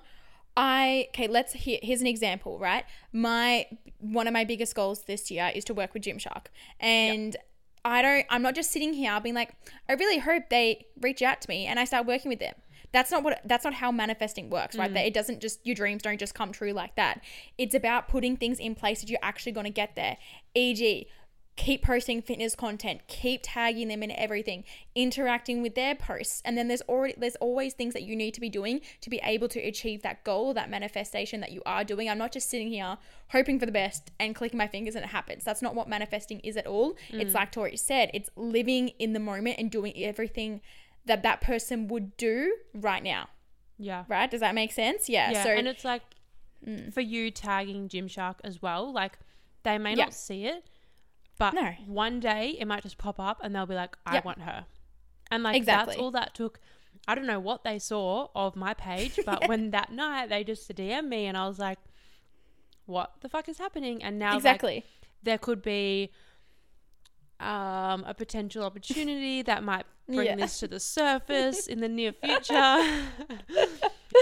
I okay, let's hear here's an example, right? My one of my biggest goals this year is to work with Gymshark. And I don't I'm not just sitting here being like, I really hope they reach out to me and I start working with them. That's not what that's not how manifesting works, right? Mm. That it doesn't just your dreams don't just come true like that. It's about putting things in place that you're actually going to get there. E.g., keep posting fitness content keep tagging them in everything interacting with their posts. And then there's already there's always things that you need to be doing to be able to achieve that goal that manifestation that you are doing. I'm not just sitting here hoping for the best and clicking my fingers and it happens. That's not what manifesting is at all. It's mm. like tori said it's living in the moment and doing everything that that person would do right now. Yeah. right? Does that make sense? Yeah, Yeah. so and it's like mm. for you tagging Gymshark as well, like they may Yeah. not see it, but No. one day it might just pop up and they'll be like, I Yep. want her. And like Exactly. that's all that took. I don't know what they saw of my page, but when that night they just DM me and I was like, what the fuck is happening? And now like, exactly there could be um, a potential opportunity that might bring Yeah. this to the surface in the near future.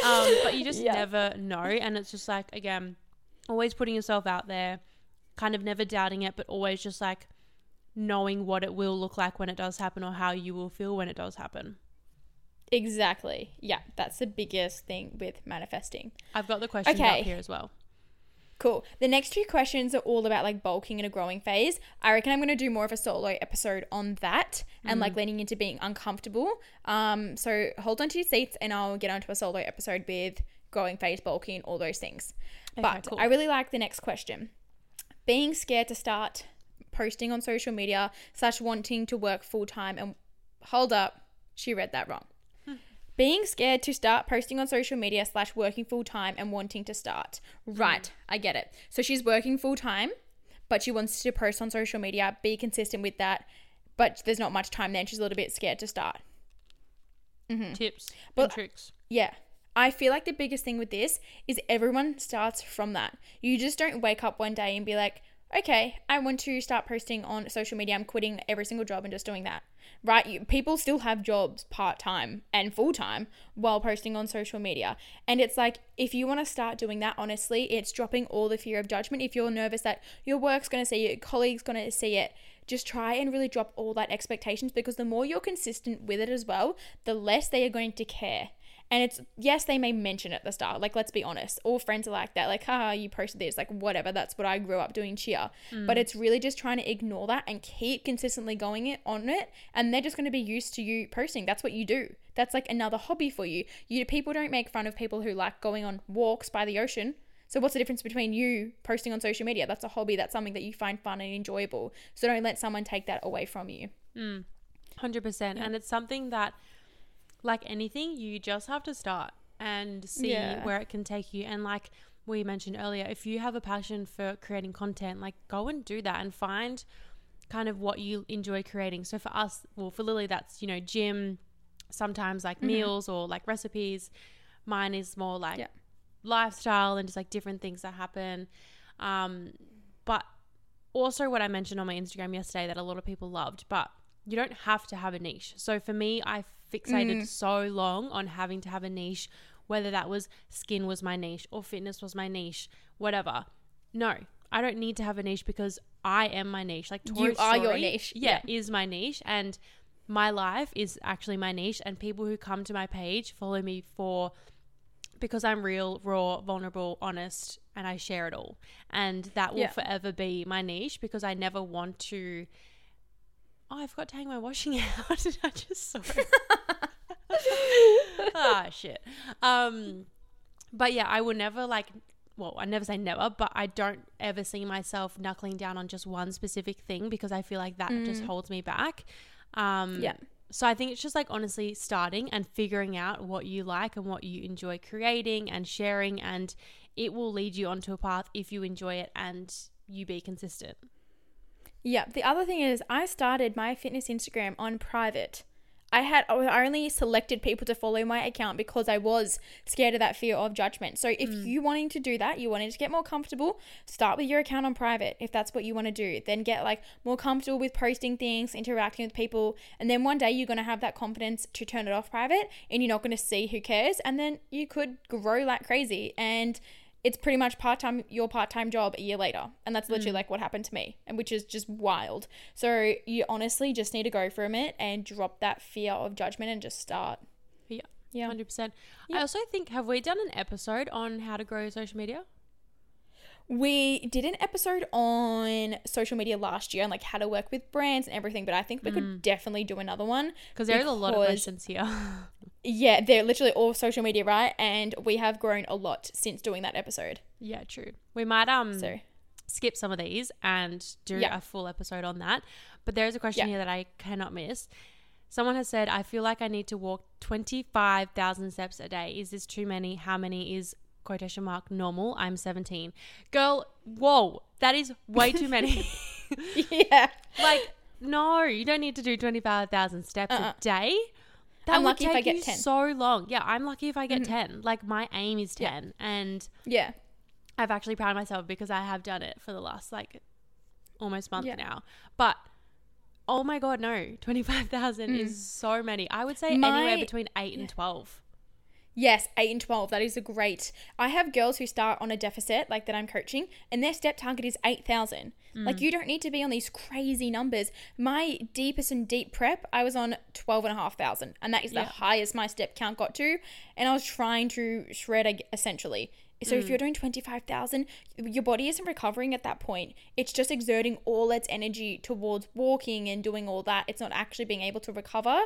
um, but you just Yeah. never know. And it's just like, again, always putting yourself out there, kind of never doubting it, but always just like knowing what it will look like when it does happen or how you will feel when it does happen. exactly yeah that's the biggest thing with manifesting I've got the questions Okay. up here as well. Cool. The next two questions are all about like bulking in a growing phase. I reckon I'm going to do more of a solo episode on that and like leaning into being uncomfortable. Um, so hold on to your seats and I'll get onto a solo episode with growing phase, bulking, all those things. Okay, but cool. I really like the next question. Being scared to start posting on social media slash wanting to work full time and hold up, she read that wrong. Being scared to start posting on social media slash working full time and wanting to start. Right, I get it. So she's working full time, but she wants to post on social media, be consistent with that, but there's not much time then. She's a little bit scared to start. Mm-hmm. Tips But- and tricks. Yeah. I feel like the biggest thing with this is everyone starts from that. You just don't wake up one day and be like, okay, I want to start posting on social media. I'm quitting every single job and just doing that. Right? You, people still have jobs part time and full time while posting on social media. And it's like, if you want to start doing that, honestly, it's dropping all the fear of judgment. If you're nervous that your work's going to see it, your colleagues going to see it, just try and really drop all that expectations because the more you're consistent with it as well, the less they are going to care. And it's yes, they may mention at the start. Like, let's be honest, all friends are like that. Like, haha, you posted this. Like, whatever. That's what I grew up doing. Cheer. But it's really just trying to ignore that and keep consistently going it on it. And they're just going to be used to you posting. That's what you do. That's like another hobby for you. You people don't make fun of people who like going on walks by the ocean. So what's the difference between you posting on social media? That's a hobby. That's something that you find fun and enjoyable. So don't let someone take that away from you. Mm, 100%. And it's something that, like anything, you just have to start and see Yeah. where it can take you. And like we mentioned earlier, if you have a passion for creating content, like go and do that and find kind of what you enjoy creating. So for us, well, for Lily, that's, you know, gym, sometimes like meals or like recipes. Mine is more like Yeah. lifestyle and just like different things that happen. Um, but also what I mentioned on my Instagram yesterday that a lot of people loved, but you don't have to have a niche. So for me, I fixated mm. so long on having to have a niche, whether that was skin was my niche or fitness was my niche, whatever. No, I don't need to have a niche because I am my niche. Like Tori You are your Story, niche. Yeah, is my niche and my life is actually my niche and people who come to my page follow me for because I'm real, raw, vulnerable, honest, and I share it all. And that will Yeah. forever be my niche because I never want to. Oh, I forgot to hang my washing out. and I just saw it. ah, shit. Um, but yeah, I will never like. Well, I never say never, but I don't ever see myself knuckling down on just one specific thing because I feel like that just holds me back. Um, Yeah. so I think it's just like honestly starting and figuring out what you like and what you enjoy creating and sharing, and it will lead you onto a path if you enjoy it and you be consistent. Yeah. The other thing is, I started my fitness Instagram on private. I had I only selected people to follow my account because I was scared of that fear of judgment. So if mm. you wanting to do that, you wanting to get more comfortable, start with your account on private if that's what you want to do. Then get like more comfortable with posting things, interacting with people, and then one day you're going to have that confidence to turn it off private and you're not going to see who cares and then you could grow like crazy and it's pretty much part-time your part-time job a year later. And that's literally mm. like what happened to me and which is just wild. So you honestly just need to go from it and drop that fear of judgment and just start. Yeah, yeah. Hundred percent. I also think have we done an episode on how to grow social media? We did an episode on social media last year and like how to work with brands and everything but i think we could definitely do another one Because there's a lot of questions here. yeah they're literally all social media right and we have grown a lot since doing that episode yeah, true. We might um so skip some of these and do Yeah. a full episode on that. But there's a question Yeah. here that I cannot miss. Someone has said, I feel like I need to walk 25,000 steps a day. Is this too many? How many is quotation mark normal? I'm 17. Girl, whoa, that is way too many. yeah like, no, you don't need to do 25,000 steps Uh-uh. a day. That I'm would lucky if I get you 10. so long. Yeah, I'm lucky if I get 10. Like, my aim is 10. And yeah I've actually proud of myself because I have done it for the last like almost month Yeah. now. But oh my god, no, twenty five thousand is so many. I would say anywhere Mm. Between eight and twelve. Yes, 8 and 12. That is a great. I have girls who start on a deficit like that I'm coaching and their step target is 8,000. Mm. Like you don't need to be on these crazy numbers. My deepest and deep prep, I was on 12,500 and that is the Yeah. highest my step count got to and I was trying to shred essentially. So if mm. you're doing 25,000, your body isn't recovering at that point. It's just exerting all its energy towards walking and doing all that. It's not actually being able to recover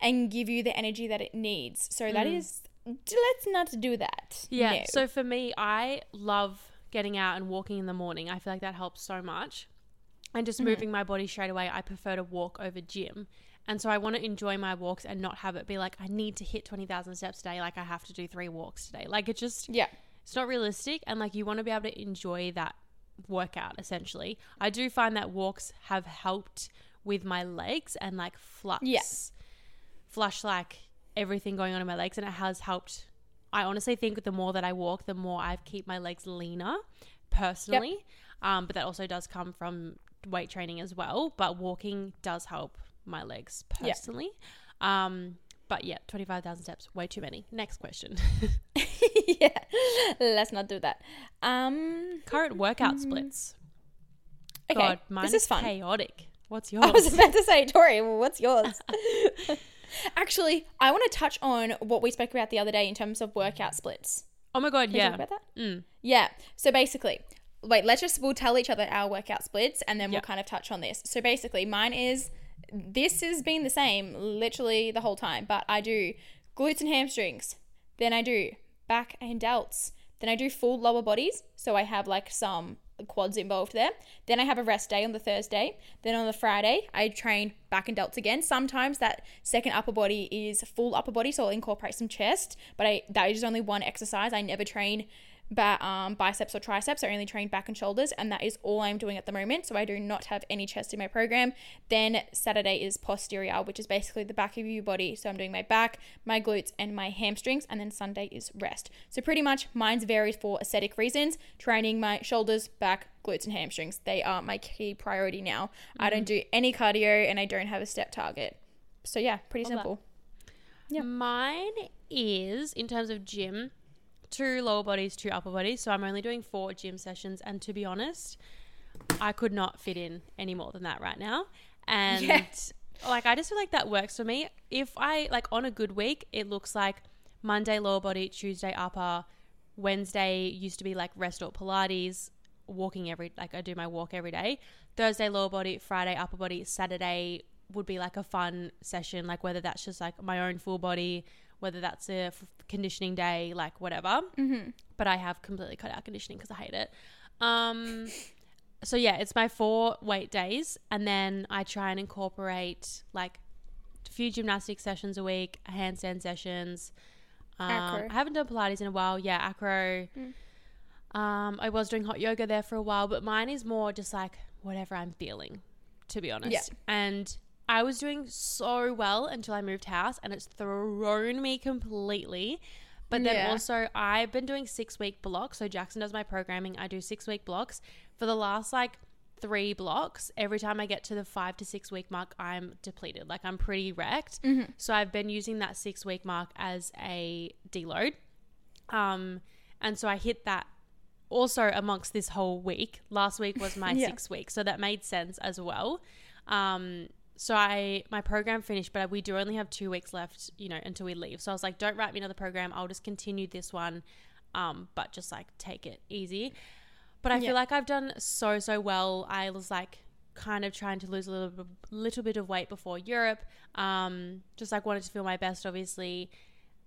and give you the energy that it needs. So that mm. is let's not do that. Yeah. No. So for me, I love getting out and walking in the morning. I feel like that helps so much. And just mm-hmm. moving my body straight away, I prefer to walk over gym. And so I want to enjoy my walks and not have it be like I need to hit 20,000 steps today like I have to do 3 walks today. Like it just yeah. it's not realistic and like you want to be able to enjoy that workout essentially i do find that walks have helped with my legs and like flux Yeah. flush like everything going on in my legs and it has helped i honestly think the more that i walk the more i keep my legs leaner personally um, but that also does come from weight training as well but walking does help my legs personally um, but yeah 25000 steps way too many next question yeah. Let's not do that. Um current workout splits okay. God, mine this is is fun. chaotic. What's yours? I was about to say, Tori, what's yours? Actually, I want to touch on what we spoke about the other day in terms of workout splits. oh my god, Can yeah. talk about that? Mm. Yeah. So basically, wait, let's just we'll tell each other our workout splits and then we'll kind of touch on this. So basically, mine is this has been the same literally the whole time, but I do glutes and hamstrings, then I do back and delts, Then I do full lower bodies. So I have like some quads involved there. Then I have a rest day on the Thursday. Then on the Friday, I train back and delts again. Sometimes that second upper body is full upper body, so I'll incorporate some chest, but I that is only one exercise. I never train ba- um, biceps or triceps. I only train back and shoulders, and that is all I'm doing at the moment. So I do not have any chest in my program. Then Saturday is posterior, which is basically the back of your body. So I'm doing my back, my glutes, and my hamstrings, and then Sunday is rest. So pretty much mine's varies for aesthetic reasons. Training my shoulders, back, glutes, and hamstrings. They are my key priority now. I don't do any cardio, and I don't have a step target. So yeah, pretty that. simple. Yeah. Mine is in terms of gym, two lower bodies, two upper bodies. So I'm only doing four gym sessions, and to be honest, I could not fit in any more than that right now. And Yeah. like I just feel like that works for me. If I like on a good week, it looks like Monday lower body, Tuesday upper, Wednesday used to be like rest or Pilates, walking every like I do my walk every day. Thursday lower body, Friday upper body, Saturday would be like a fun session, like whether that's just like my own full body, whether that's a f- conditioning day, like whatever. Mm-hmm. But I have completely cut out conditioning because I hate it. Um, so yeah, it's my four weight days, and then I try and incorporate like a few gymnastic sessions a week, handstand sessions. Um, Acro. I haven't done Pilates in a while. Yeah, acro. Um, I was doing hot yoga there for a while, but mine is more just like whatever I'm feeling, to be honest. Yeah. And I was doing so well until I moved house, and it's thrown me completely. But then Yeah. also, I've been doing six week blocks. So Jackson does my programming. I do six week blocks for the last like three blocks. Every time I get to the five to six week mark, I'm depleted. Like I'm pretty wrecked. So I've been using that six week mark as a deload. Um, and so I hit that also amongst this whole week. Last week was my Yeah. six week, so that made sense as well. Um, so I my program finished, but we do only have two weeks left, you know, until we leave. So I was like, don't write me another program. I'll just continue this one, um, but just like take it easy. But I Yeah. feel like I've done so so well. I was like kind of trying to lose a little bit, little bit of weight before Europe. Um, just like wanted to feel my best, obviously.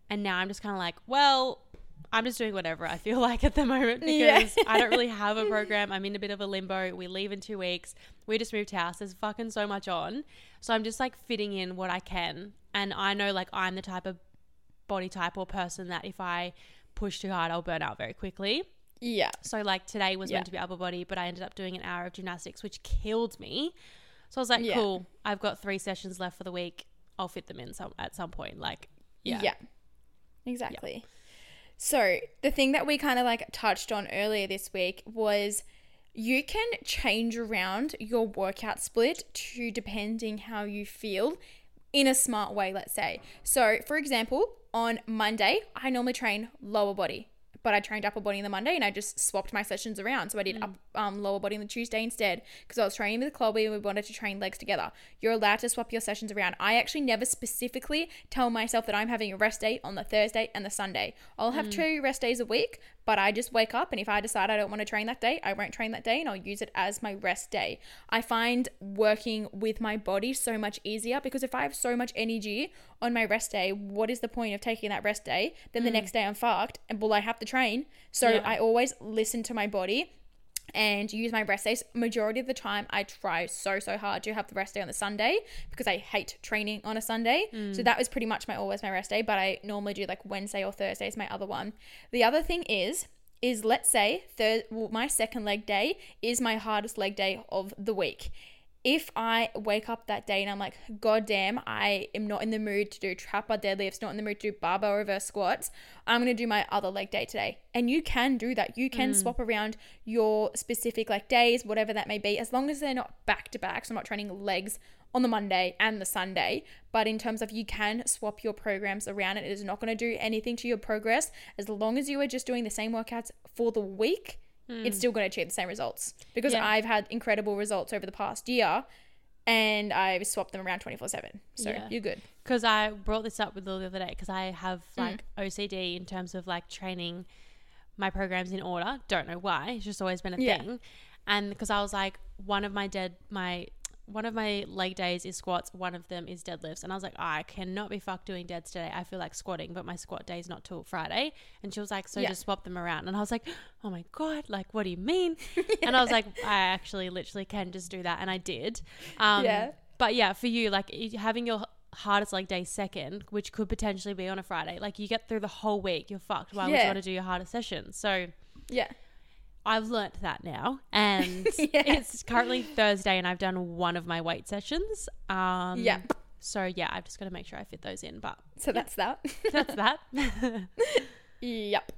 And now I'm just kind of like, well, I'm just doing whatever I feel like at the moment because Yeah. I don't really have a program. I'm in a bit of a limbo. We leave in two weeks. We just moved house. There's fucking so much on. So I'm just like fitting in what I can. And I know like I'm the type of body type or person that if I push too hard, I'll burn out very quickly. Yeah. So like today was Yeah. meant to be upper body, but I ended up doing an hour of gymnastics, which killed me. So I was like, Yeah. cool. I've got three sessions left for the week. I'll fit them in some at some point. Like, yeah, Yeah. Exactly. So, the thing that we kind of like touched on earlier this week was you can change around your workout split to depending how you feel in a smart way, let's say. So, for example, on Monday, I normally train lower body, but I trained upper body on the Monday and I just swapped my sessions around. So I did up, um, lower body on the Tuesday instead because I was training with Chloe and we wanted to train legs together. You're allowed to swap your sessions around. I actually never specifically tell myself that I'm having a rest day on the Thursday and the Sunday. I'll have two rest days a week, but I just wake up and if I decide I don't want to train that day, I won't train that day and I'll use it as my rest day. I find working with my body so much easier because if I have so much energy on my rest day, what is the point of taking that rest day? Then the hmm. next day I'm fucked and will I have to train? So Yeah. I always listen to my body and use my rest days. Majority of the time, I try so so hard to have the rest day on the Sunday because I hate training on a Sunday. Mm. So that was pretty much my always my rest day. But I normally do like Wednesday or Thursday is my other one. The other thing is is let's say third well, my second leg day is my hardest leg day of the week. If I wake up that day and I'm like, God damn, I am not in the mood to do trap deadlifts, not in the mood to do barbell reverse squats, I'm gonna do my other leg day today. And you can do that. You can mm. swap around your specific like days, whatever that may be, as long as they're not back to back. So I'm not training legs on the Monday and the Sunday. But in terms of you can swap your programs around, it is not going to do anything to your progress as long as you are just doing the same workouts for the week. It's hmm. still going to achieve the same results because Yeah. I've had incredible results over the past year, and I've swapped them around twenty four seven. So Yeah. you're good. because I brought this up with Lily the other day because I have hmm. like OCD in terms of like training my programs in order. Don't know why. It's just always been a Yeah. thing. And because I was like, one of my dead, my one of my leg days is squats, one of them is deadlifts. And I was like, I cannot be fucked doing deads today. I feel like squatting, but my squat day is not till Friday. And she was like, So Yeah. just swap them around. And I was like, Oh my God, like, what do you mean? And I was like, I actually literally can just do that. And I did. Um, Yeah. But yeah, for you, like having your hardest leg day second, which could potentially be on a Friday, like you get through the whole week, you're fucked. Why would you want to do your hardest session? So Yeah. I've learnt that now, and Yeah. it's currently Thursday, and I've done one of my weight sessions. Um, Yeah. So yeah, I've just got to make sure I fit those in, but So that's that. that's that. Yep.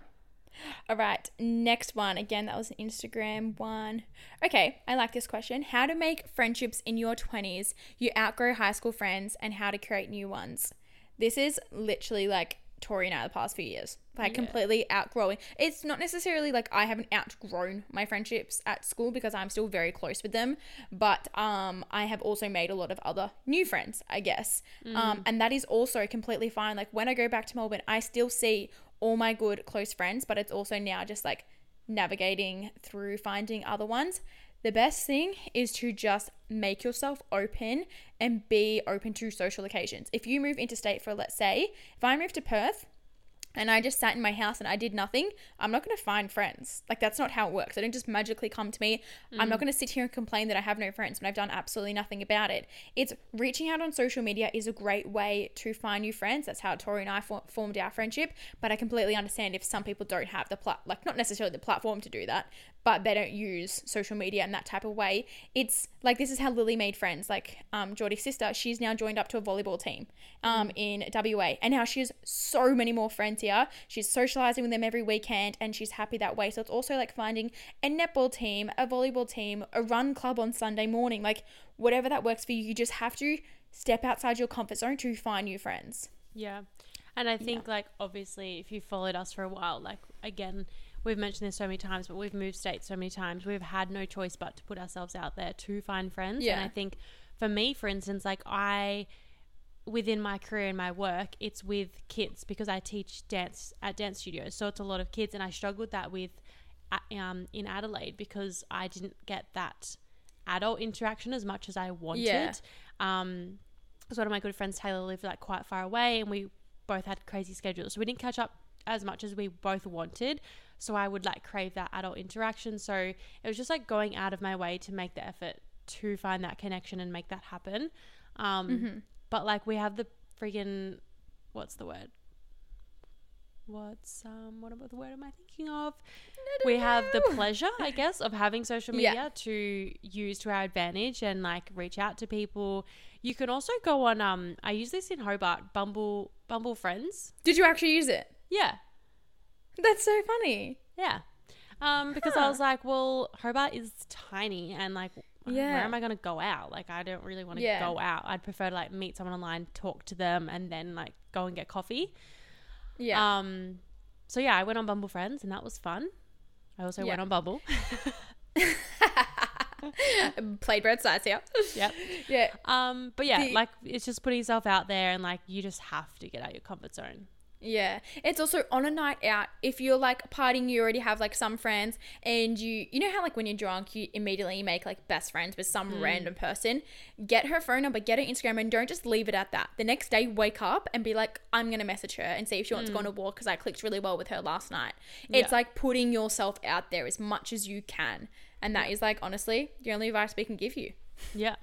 All right. Next one. Again, that was an Instagram one. Okay. I like this question. How to make friendships in your 20s, you outgrow high school friends, and how to create new ones. This is literally like Tori and I the past few years. Like Yeah. completely outgrowing. It's not necessarily like I haven't outgrown my friendships at school because I'm still very close with them, but um I have also made a lot of other new friends, I guess. Um and that is also completely fine. Like when I go back to Melbourne, I still see all my good close friends, but it's also now just like navigating through finding other ones. The best thing is to just make yourself open and be open to social occasions. If you move interstate for, let's say, if I move to Perth, and I just sat in my house and I did nothing, I'm not going to find friends. Like, that's not how it works. They don't just magically come to me. I'm not going to sit here and complain that I have no friends when I've done absolutely nothing about it. It's reaching out on social media is a great way to find new friends. That's how Tori and I for- formed our friendship. But I completely understand if some people don't have the plat, like, not necessarily the platform to do that, but they don't use social media in that type of way. It's like this is how Lily made friends. Like um, Geordie's sister, she's now joined up to a volleyball team um, in WA, and now she has so many more friends here. She's socializing with them every weekend, and she's happy that way. So it's also like finding a netball team, a volleyball team, a run club on Sunday morning, like whatever that works for you. You just have to step outside your comfort zone to find new friends. yeah, and I think like obviously if you followed us for a while, like again. We've mentioned this so many times, but we've moved states so many times. We've had no choice but to put ourselves out there to find friends. Yeah. And I think for me, for instance, like I within my career and my work, it's with kids because I teach dance at dance studios. So it's a lot of kids, and I struggled that with um, in Adelaide because I didn't get that adult interaction as much as I wanted. Yeah. Um, because one of my good friends, Taylor, lived like quite far away, and we both had crazy schedules, so we didn't catch up as much as we both wanted. So I would like crave that adult interaction. So it was just like going out of my way to make the effort to find that connection and make that happen. Um, Mm-hmm. But like we have the friggin' what's the word? What's um what about the word am I thinking of? We have the pleasure, I guess, of having social Yeah. media to use to our advantage and like reach out to people. You can also go on um I use this in Hobart, Bumble Bumble Friends. Did you actually use it? Yeah. That's so funny. Yeah. Um, because I was like, well, Hobart is tiny and like, where am I going to go out? Like, I don't really want to Yeah. go out. I'd prefer to like meet someone online, talk to them, and then like go and get coffee. Yeah. Um, so yeah, I went on Bumble Friends and that was fun. I also Yeah. went on Bumble. Played both sides here. yep. Yeah. Um, but yeah, The- like it's just putting yourself out there and like you just have to get out your comfort zone. Yeah. It's also on a night out, if you're like partying, you already have like some friends and you you know how like when you're drunk you immediately make like best friends with some random person. Get her phone number, get her Instagram and don't just leave it at that. The next day wake up and be like, I'm gonna message her and see if she wants to go on a walk because I clicked really well with her last night. It's Yeah. like putting yourself out there as much as you can. And that is like honestly the only advice we can give you. Yeah.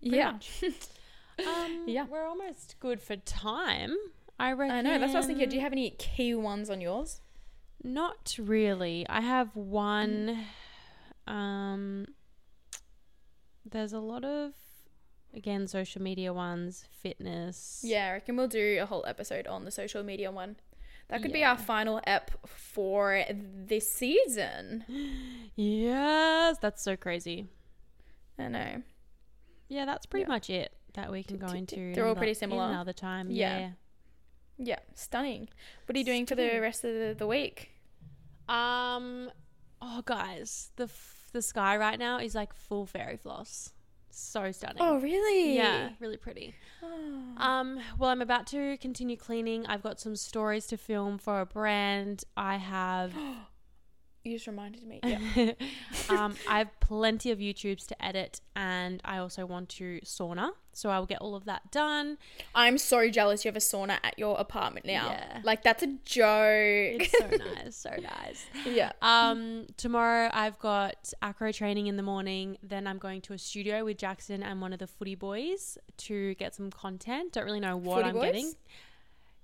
pretty Yeah. um, Yeah. We're almost good for time. I reckon. I know, that's what I was thinking. Do you have any key ones on yours? Not really. I have one. Um, there's a lot of, again, social media ones, fitness. Yeah, I reckon we'll do a whole episode on the social media one. That could be our final ep for this season. Yes, that's so crazy. I know. Yeah, that's pretty Yeah. much it that we can go into. They're all pretty similar. Another time. Yeah. Yeah. Yeah, stunning. What are you doing for the rest of the, the week? Um. Oh, guys, the f- the sky right now is like full fairy floss. So stunning. Oh, really? Yeah, really pretty. Oh. Um, well, I'm about to continue cleaning. I've got some stories to film for a brand. I have You just reminded me. Yeah. um, I have plenty of YouTubes to edit, and I also want to sauna, so I will get all of that done. I'm so jealous you have a sauna at your apartment now. Yeah. Like that's a joke. It's so nice, so nice. yeah. Um, tomorrow I've got acro training in the morning. Then I'm going to a studio with Jackson and one of the footy boys to get some content. Don't really know what Footy I'm boys? getting.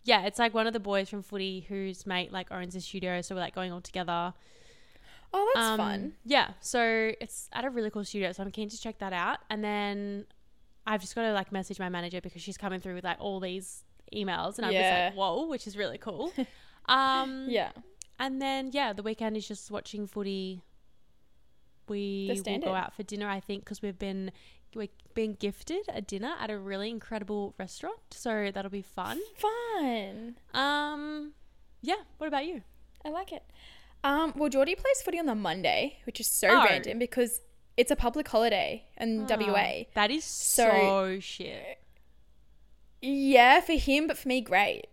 Yeah, it's like one of the boys from footy whose mate like owns a studio, so we're like going all together. Oh, that's Um, fun. Yeah, so it's at a really cool studio, so I'm keen to check that out. And then I've just got to like message my manager because she's coming through with like all these emails, and I'm Yeah. just like, whoa, which is really cool. um, Yeah. and then yeah, the weekend is just watching footy. We will go out for dinner, I think, because we've been we've been gifted a dinner at a really incredible restaurant, so that'll be fun. Fun. Um, yeah. What about you? I like it. Um, well, Geordie plays footy on the Monday, which is so Oh. random because it's a public holiday in WA. Oh, that is So- so shit. Yeah, for him, but for me, great.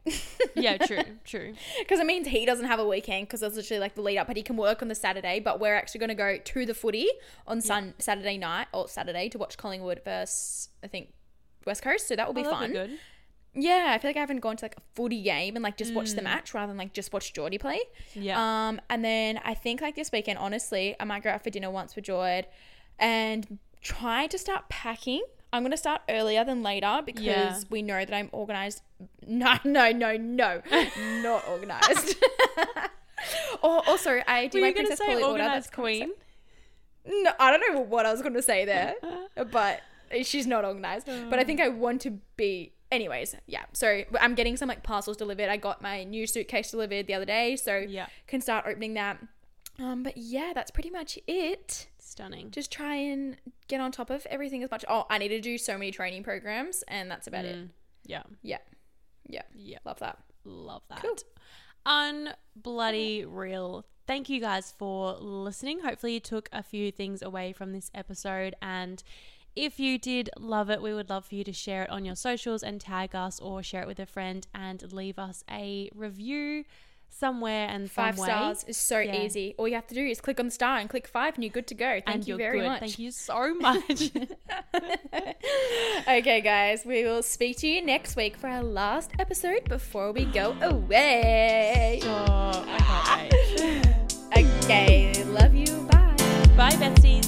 Yeah, true, true. Because it means he doesn't have a weekend because it's literally like the lead up, but he can work on the Saturday. But we're actually going to go to the footy on sun Saturday night or Saturday to watch Collingwood versus I think West Coast. So that will be Oh, that'll fun. good. Yeah, I feel like I haven't gone to like a footy game and like just watch the Mm. match rather than like just watch Geordie play. Yeah. Um, and then I think like this weekend, honestly, I might go out for dinner once with Jord and try to start packing. I'm gonna start earlier than later because Yeah. we know that I'm organized. No, no, no, no, not organized. or also, I do Were my you going to Princess say Polly order. organized That's queen? No, I don't know what I was gonna say there, but she's not organized. But I think I want to be. Anyways, yeah. So I'm getting some like parcels delivered. I got my new suitcase delivered the other day, so Yeah. can start opening that. Um, but yeah, that's pretty much it. Stunning. Just try and get on top of everything as much. Oh, I need to do so many training programs, and that's about it. Mm, Yeah. Yeah, yeah, Yeah. love that. Love that. Cool. Unbloody real. Thank you guys for listening. Hopefully, you took a few things away from this episode. And if you did love it, we would love for you to share it on your socials and tag us or share it with a friend and leave us a review somewhere and some five way. stars is so yeah. easy. All you have to do is click on the star and click five, and you're good to go. Thank and you very good. much. Thank you so much. okay, guys, we will speak to you next week for our last episode before we go away. Okay. okay. Love you. Bye. Bye, besties.